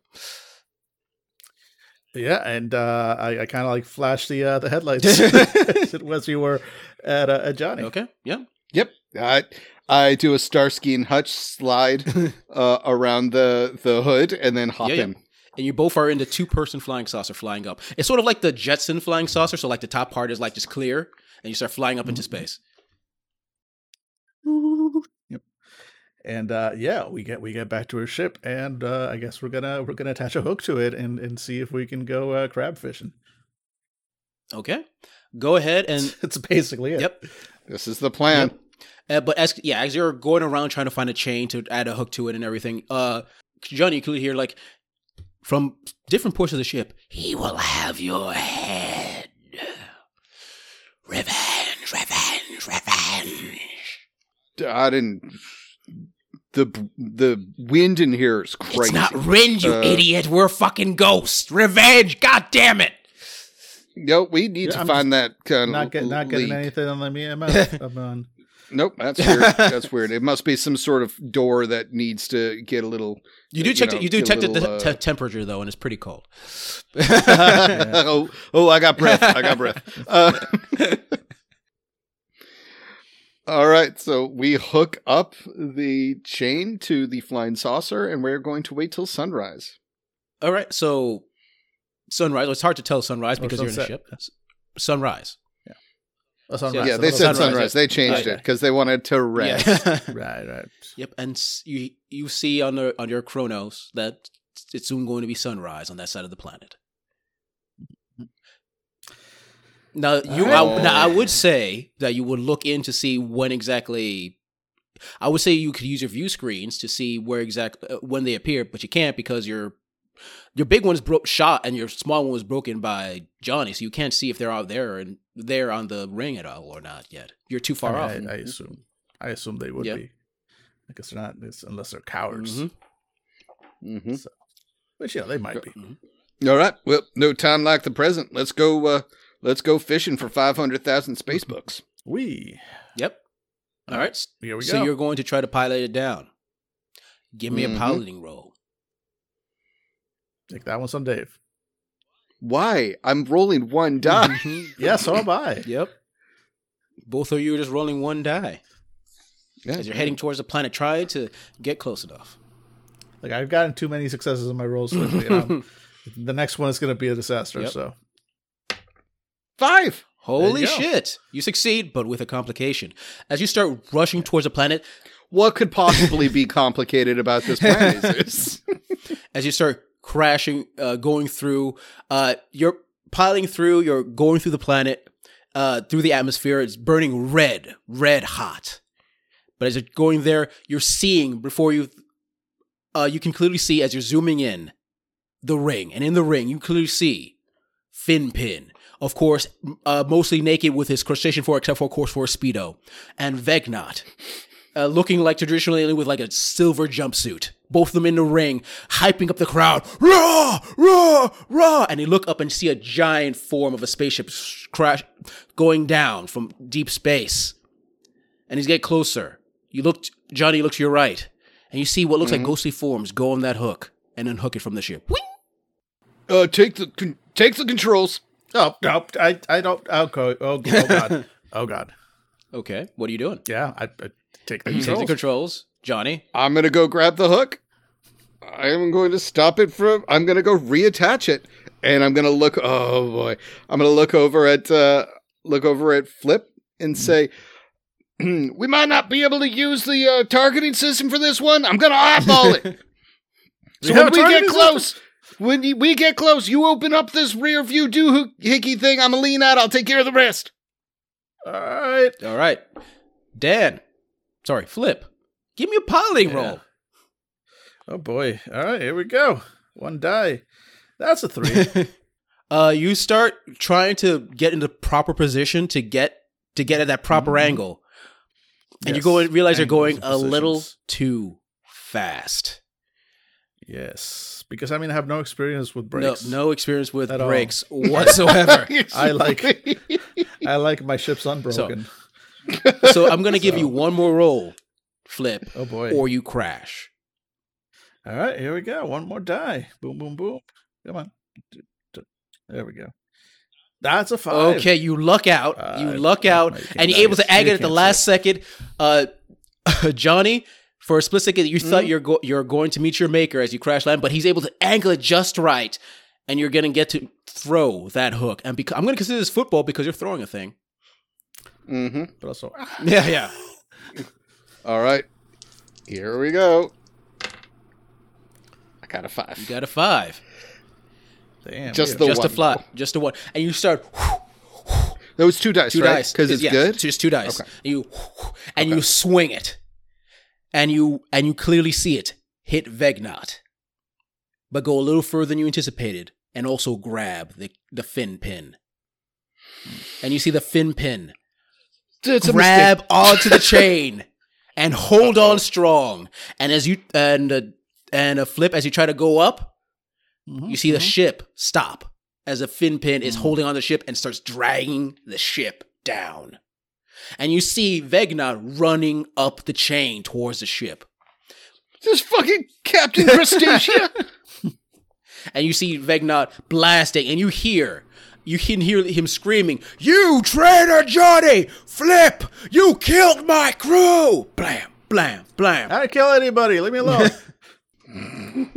Yeah, and uh, I, I kind of like flashed the uh, the headlights as it was you were at uh, at Johnny. Okay, yeah. Yep. I I do a Starsky and Hutch slide uh, around the the hood and then hop Yeah, yeah. in. And you both are in the two person flying saucer flying up. It's sort of like the Jetson flying saucer. So, like, the top part is like just clear and you start flying up into space. And uh, yeah, we get we get back to our ship, and uh, I guess we're gonna we're gonna attach a hook to it and and see if we can go uh, crab fishing. Okay. Go ahead and. it's basically it. Yep. This is the plan. Uh, but as yeah, as you're going around trying to find a chain to add a hook to it and everything, uh, Johnny, you could hear like from different portions of the ship, he will have your head. Revenge, revenge, revenge. I didn't. The the wind in here is crazy. It's not wind, you Uh, idiot. We're fucking ghosts. Revenge. God damn it. No, we need Yeah, to I'm find that kind of Not get not getting anything on the me. I'm on. Nope, that's weird. that's weird. It must be some sort of door that needs to get a little. You do you check. know, the, you do get a check the little, te- uh, temperature though, and it's pretty cold. oh, oh, I got breath. I got breath. Uh, all right, so we hook up the chain to the flying saucer, and we're going to wait till sunrise. All right, so sunrise. It's hard to tell sunrise oh, because you're in a ship. Sunrise. Oh, sunrise. yeah, they said sunrise, sunrise. They changed Okay. it because they wanted to rest. Yeah. Right, right. yep, and you you see on the on your chronos that it's soon going to be sunrise on that side of the planet. Now you, I, now I would say that you would look in to see when exactly. I would say you could use your view screens to see where exact uh, when they appear, but you can't because your your big one's broke shot and your small one was broken by Johnny, so you can't see if they're out there and they're on the ring at all or not yet. You're too far I, off. I, I assume. I assume they would Yep. be. I guess they're not it's, unless they're cowards. Mhm. hmm Which yeah, they might Yep. be. Mhm. All right. Well, no time like the present. Let's go. Uh, let's go fishing for five hundred thousand space bucks. We Yep. All right. here we so go. you're going to try to pilot it down. Give me Mhm. a piloting roll. Take that one, some Dave. Why? I'm rolling one die. Yeah, so am I. Yep. Both of you are just rolling one die Yeah. as you're heading towards the planet. Try to get close enough. Like I've gotten too many successes in my rolls lately. and I'm- the next one is going to be a disaster. Yep. So Five. Holy you shit! You succeed, but with a complication. As you start rushing towards the planet, What could possibly be complicated about this planet? As you start crashing, uh, going through, uh, you're piling through, you're going through the planet, uh, through the atmosphere. It's burning red, red hot. But as you're going there, you're seeing before you, uh, you can clearly see as you're zooming in the ring. And in the ring, you clearly see Finpin. Of course, uh, mostly naked with his crustacean form, except for, of course, for a Speedo. And Vegnot uh, looking like traditional alien with like a silver jumpsuit. Both of them in the ring, hyping up the crowd. Rah, rah, rah! And you look up and see a giant form of a spaceship crash going down from deep space. and he's get closer. You look, Johnny, you look to your right, and you see what looks Mm-hmm. like ghostly forms go on that hook and unhook it from the ship. Whee! Uh, take the con- take the controls. Oh no, I I don't. Oh, go, oh, oh god, oh god. Okay, what are you doing? Yeah, I, I take the You take the controls. controls, Johnny. I'm gonna go grab the hook. I am going to stop it from. I'm gonna go reattach it, and I'm gonna look. Oh boy, I'm gonna look over at uh, look over at Flip and say, "We might not be able to use the uh, targeting system for this one. I'm gonna eyeball it. so when we get targeting close, when you, we get close, you open up this rear view doohickey thing. I'm gonna lean out. I'll take care of the rest. All right. All right, Dan. Sorry, Flip. Give me a piloting Yeah. roll. Oh boy. All right, here we go. One die. That's a three. uh, you start trying to get into proper position to get to get at that proper Mhm. angle, and you go and realize you're going a little too fast. yes, because I mean I have no experience with brakes. no experience with At all. brakes whatsoever. I like- I like my ships unbroken. so I'm gonna give you one more roll, Flip, oh boy. or you crash. All right, here we go. One more die. Boom, boom, boom. Come on. There we go. That's a five. Okay, you luck out. you Five. luck out, and you're able to You egg it at the last second. Uh, Johnny, for a split second, you Mm-hmm. thought you're go- you're going to meet your maker as you crash land, but he's able to angle it just right, and you're gonna get to throw that hook. And because I'm gonna consider this football because you're throwing a thing. mm-hmm. But also, ah, Yeah, yeah. All right, here we go. I got a five. You got a five, damn. Just the just a one. flat, just a one, and you start Those two dice, two right? dice Because it's yeah, good. Just two dice. Okay. And you and you swing it, and you and you clearly see it hit Vegnot, but go a little further than you anticipated, and also grab the the fin pin. And you see the fin pin It's a grab onto the chain and hold on strong. And as you and uh, and a flip as you try to go up, Mhm, you see the mhm. ship stop as a fin pin is holding on the ship and starts dragging the ship down. And you see Vegna running up the chain towards the ship. This fucking Captain Crustacea. And you see Vegna blasting, and you hear. You can hear him screaming, You traitor Johnny! Flip! You killed my crew! Blam, blam, blam. I didn't kill anybody. Leave me alone.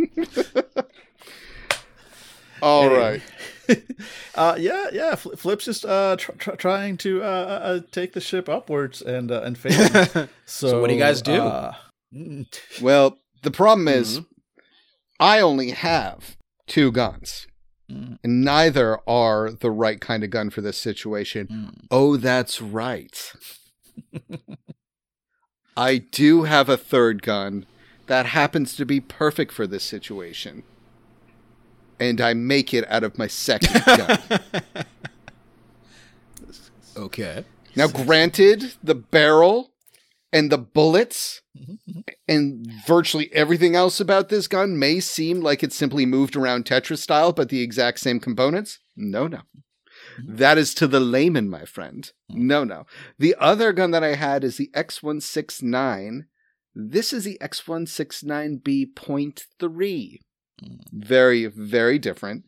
All Hey. right. uh, yeah, yeah. Flip's just uh, tr- tr- trying to uh, uh, uh, take the ship upwards and uh, and failing. so, what do you guys do? Well, the problem is, Mm-hmm. I only have two guns, Mm. and neither are the right kind of gun for this situation. mm. Oh, that's right. I do have a third gun that happens to be perfect for this situation. And I make it out of my second gun. Okay. Now, granted, the barrel and the bullets and virtually everything else about this gun may seem like it's simply moved around Tetris style, but the exact same components. No, no. Mm-hmm. That is to the layman, my friend. Mm-hmm. No, no. The other gun that I had is the X169. This is the X169B.3. Very, very different.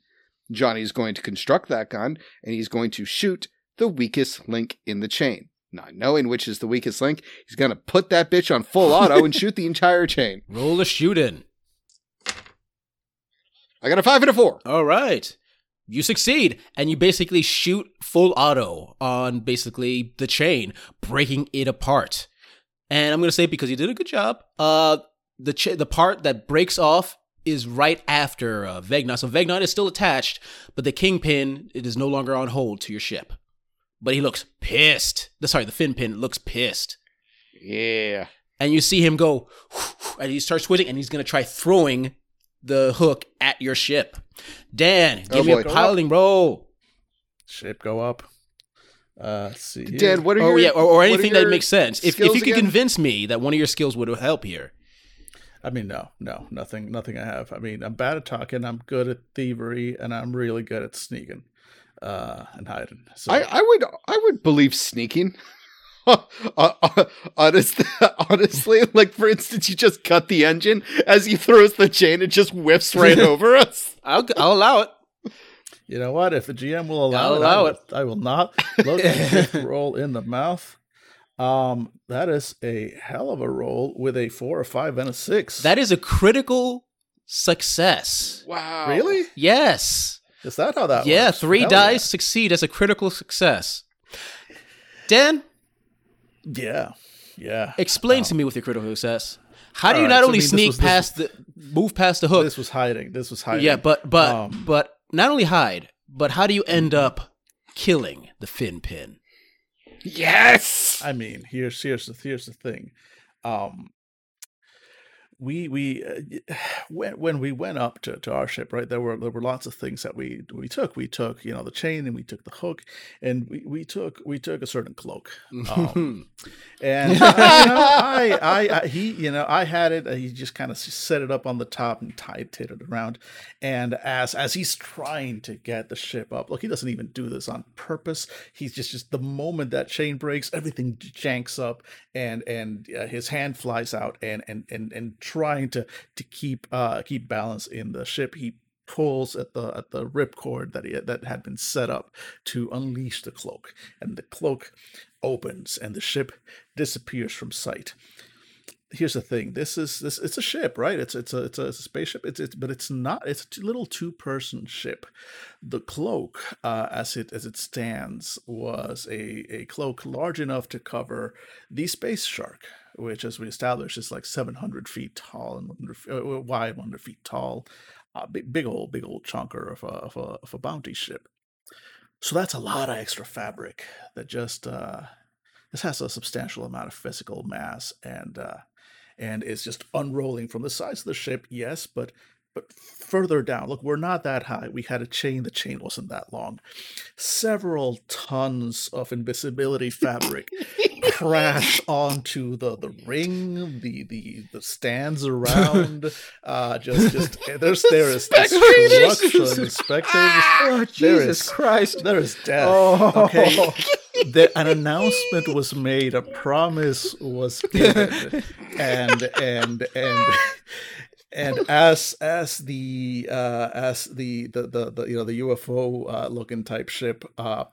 Johnny's going to construct that gun, and he's going to shoot the weakest link in the chain. Not knowing which is the weakest link, he's going to put that bitch on full auto and shoot the entire chain. Roll a shoot in. I got a five and a four. All right. You succeed, and you basically shoot full auto on basically the chain, breaking it apart. And I'm gonna say because you did a good job. Uh, the cha- the part that breaks off is right after uh, Vegna. So Vegna is still attached, but the kingpin it is no longer on hold to your ship. But he looks pissed. The sorry, the fin pin looks pissed. Yeah. and you see him go, and he starts switching, and he's gonna try throwing the hook at your ship. Dan, give Oh, me boy. a piloting roll. Ship go up. Uh, let's see. Dan, what are Oh your yeah, or, or what are anything that makes sense. If, if you could again? convince me that one of your skills would help here. I mean, no, no, nothing, nothing. I have. I mean, I'm bad at talking. I'm good at thievery, and I'm really good at sneaking, uh, and hiding. So I, I would I would believe sneaking. honestly, honestly, like for instance, you just cut the engine as he throws the chain, it just whips right over us. I'll, I'll allow it. You know what? If the GM will allow I'll it, allow I will, it. I will not roll in the mouth. Um, that is a hell of a roll with a four, a five, and a six. That is a critical success. Wow. really Yes. is that how that? Works? Yeah, works? three Hell dice succeed as a critical success. Dan, Yeah, yeah. explain to me with your critical success. How do you right, not so, I only this sneak was- this past the move past the hook? This was hiding. This was hiding. yeah, but but Um, but not only hide, but how do you end up killing the fin pin? Yes. I mean, here's here's the here's the thing. Um, we we uh, when when we went up to, to our ship, right? There were there were lots of things that we we took. We took you know the chain and we took the hook, and we, we took we took a certain cloak. Um, and you know, I, I I he you know I had it. uh, He just kind of set it up on the top and tied it around. And as as he's trying to get the ship up, look, he doesn't even do this on purpose. He's just just the moment that chain breaks, everything janks up, and and uh, his hand flies out, and and and and trying to to keep uh keep balance in the ship, he pulls at the at the ripcord that he that had been set up to unleash the cloak, and the cloak opens and the ship disappears from sight. Here's the thing this is this it's a ship right? It's it's a it's a, it's a spaceship. It's it's but it's not it's a little two person ship. The cloak uh as it as it stands was a a cloak large enough to cover the space shark which as we established is like 700 feet tall and 100 uh, wide 100 feet tall uh, big big old big old chunker of a, of a of a bounty ship. So that's a lot of extra fabric that just uh this has a substantial amount of physical mass and uh and it's just unrolling from the sides of the ship yes but but further down look we're not that high. We had a chain the chain wasn't that long. Several tons of invisibility fabric crash onto the the ring the the the stands around uh just just there's there is destruction spectators. oh, There is- Christ! there is death Oh. okay? The, an announcement was made a promise was given and and and and as as the uh as the the the, the you know the ufo uh looking type ship uh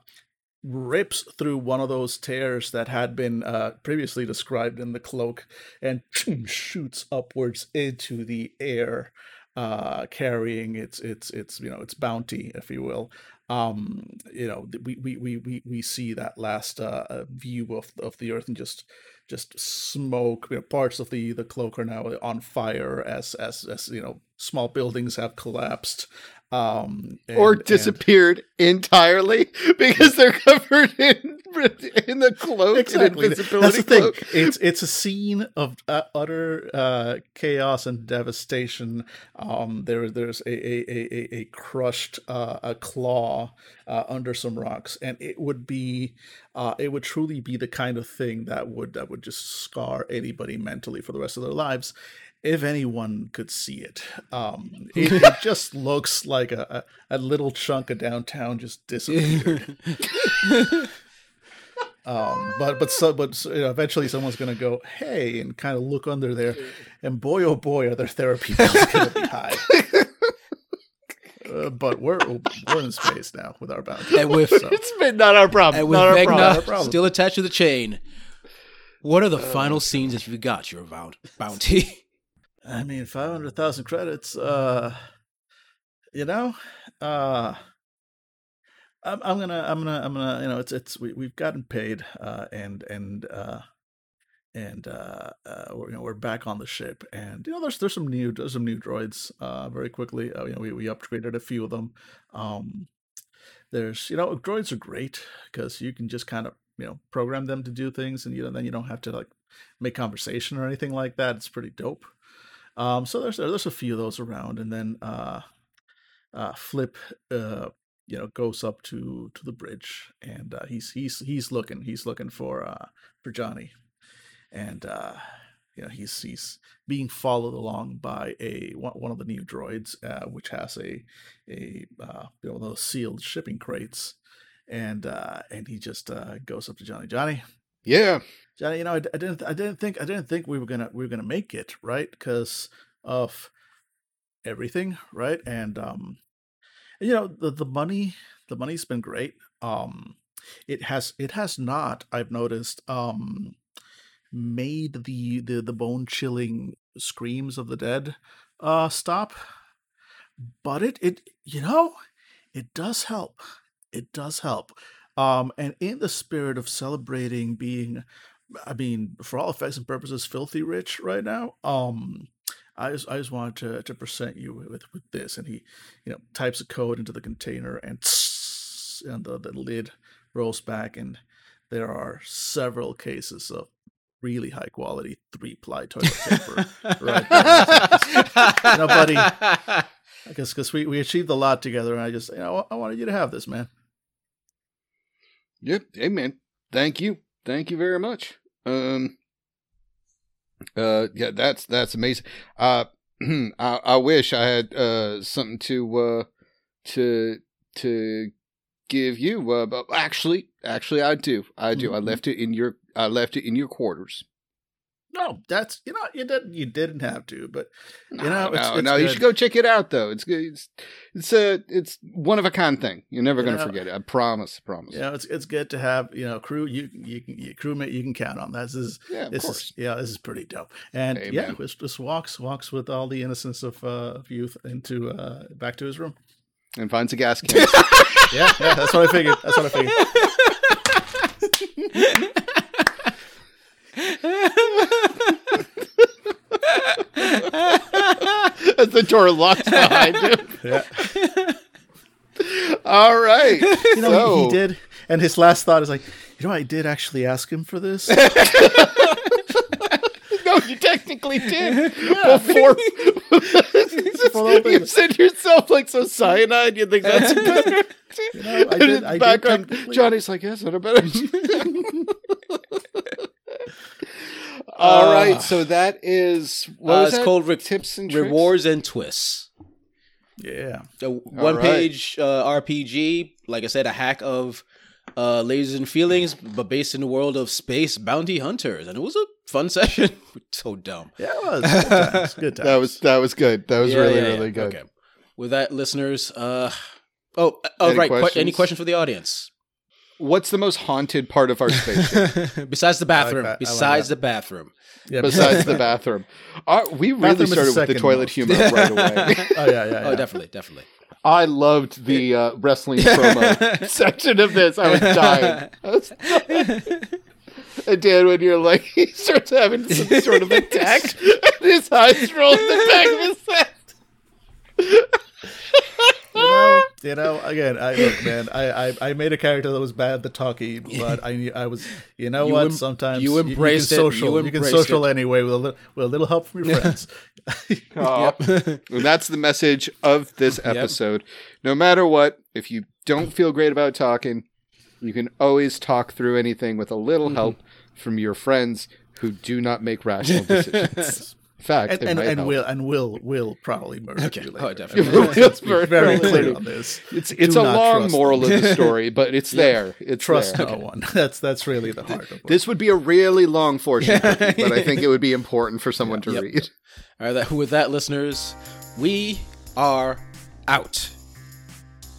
rips through one of those tears that had been uh, previously described in the cloak and shoots upwards into the air uh carrying its its its you know its bounty if you will. Um you know we we we we, we see that last uh view of of the earth and just just smoke you know, parts of the the cloak are now on fire as as as you know small buildings have collapsed um or and- and- disappeared entirely because they're covered in in the cloak exactly. And invisibility that's the thing. cloak. it's it's a scene of uh, utter uh chaos and devastation. Um there there's a a a, a- a crushed uh a claw uh under some rocks. And it would be uh it would truly be the kind of thing that would that would just scar anybody mentally for the rest of their lives if anyone could see it um it, it just looks like a, a, a little chunk of downtown just disappeared um but but so but so, you know, eventually someone's gonna go hey and kind of look under there and boy oh boy are their therapy bills gonna be high uh, but we're we're in space now with our bounty And with so, It's been not our problem. and with not our problem. still attached to the chain, what are the final scenes that you got your vount- bounty? I mean 500000 credits uh you know uh I'm, I'm gonna i'm gonna i'm gonna you know it's it's we, we've gotten paid uh and and uh and uh, uh we're, you know, we're back on the ship. And you know there's there's some new there's some new droids uh very quickly. Uh, you know we, we upgraded a few of them. Um there's you know droids are great because you can just kind of you know program them to do things and you know then you don't have to like make conversation or anything like that. It's pretty dope um so there's there's a few of those around and then uh uh flip uh you know goes up to to the bridge and uh he's he's he's looking he's looking for uh for johnny. And uh you know he's he's being followed along by a one, of the new droids uh which has a a uh you know those sealed shipping crates. And uh and he just uh goes up to johnny johnny Yeah. Johnny, you know, I, I, didn't, I didn't think, I didn't think we were gonna, we were gonna make it, right? Because of everything, right? And um, you know, the the money, the money's been great. Um, it has, it has not. I've noticed. Um, made the the the bone chilling screams of the dead uh stop but it it you know it does help it does help um and in the spirit of celebrating being i mean for all effects and purposes filthy rich right now um I just, I just wanted to, to present you with, with this, and he, you know, types a code into the container, and and the, the lid rolls back, and there are several cases of really high quality three ply toilet paper. right, there. buddy, I guess because we, we achieved a lot together, and I just you know I wanted you to have this, man. Yep. Hey, man. Thank you. Thank you very much. Um. Uh. Yeah. That's that's amazing. Uh. I, I wish I had uh something to uh to to give you. Uh, but actually, actually, I do. I do. I Mhm. left it in your. I left it in your quarters. No, that's you know you didn't you didn't have to, but No, You know, it's- no, it's no. You should go check it out, though. It's good. It's it's a it's one of a kind thing. You're never You gonna know, forget it. I promise. Promise. you know it's it's good to have you know crew you you can you, crewmate you can count on. This is Yeah, this course. is yeah this is pretty dope. And Hey, yeah, this just walks walks with all the innocence of uh, of youth into uh, back to his room. And finds a gas can. Yeah, yeah, that's what I figured. That's what I figured. As the door locks behind him. Yeah. All right. You know, so, he, he did, and his last thought is like, you know, I did actually ask him for this. No, you technically did. Before you said yourself like so cyanide, you think that's better. You know, I did- I did background, technically- Johnny's like, yes, what about it? All Uh, right, so that is what Uh, was it's that? called re- tips and tricks? Rewards and twists. yeah. A one page uh, RPG, like I said, a hack of uh, lasers and feelings, but based in the world of space bounty hunters, and it was a fun session. so dumb. Yeah, it was. Good times. Good times. That was that was good. That was Yeah, really yeah, yeah. really good. Okay. With that, listeners, uh, oh, uh, oh, Any right. que- any questions? questions for the audience? What's the most haunted part of our spaceship Besides the bathroom. like Besides that. the bathroom. yeah, besides the bathroom? Uh, we really Bathroom started with the toilet most. humor right away. Oh yeah, yeah. Oh, definitely, definitely. I loved the uh, wrestling promo section of this. I was dying. I was dying. And Dan, when you're like, he starts having some sort of attack, and his eyes roll in the back of his head. You know, you know. Again, I look, man. I, I, I made a character that was bad at the talkie, but I, I was. You know You what? em- Sometimes you can embraced it, you social. You, can embraced social it. anyway with a little, with a little help from your friends. And that's the message of this episode. No matter what, if you don't feel great about talking, you can always talk through anything with a little Mm-hmm. help from your friends who do not make rational decisions. In fact, and and, and will and will will probably murder Okay. you Oh, later. definitely. Let's be Very very clear. clear on this. It's it's Do a long trust moral of the story, but it's there. It's Trust there. no one. That's that's really the heart of it. This would be a really long fortune cookie, but I think it would be important for someone to Yep. read. All right, that, with that, listeners, we are out.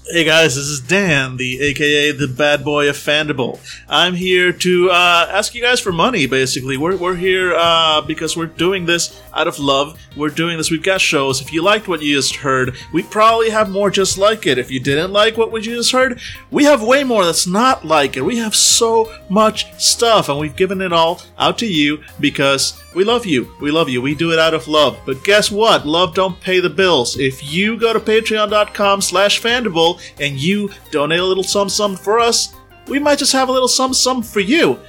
Hey guys, this is Dan, the AKA the bad boy of Fandible. I'm here to uh, ask you guys for money. Basically, we're we're here uh, because we're doing this out of love. We're doing this. We've got shows. If you liked what you just heard, we probably have more just like it. If you didn't like what we just heard, we have way more that's not like it. We have so much stuff, and we've given it all out to you because we love you. We love you. We do it out of love. But guess what? Love don't pay the bills. If you go to patreon.com slash fandible and you donate a little sum sum for us, we might just have a little sum sum for you.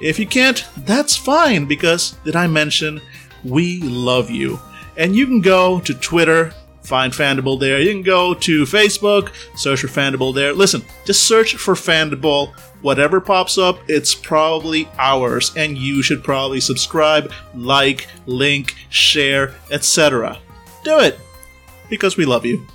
If you can't, that's fine because did I mention we love you? And you can go to Twitter, find Fandible there. You can go to Facebook, search for Fandible there. Listen, just search for Fandible. Whatever pops up, it's probably ours, and you should probably subscribe, like, link, share, etc. Do it because we love you.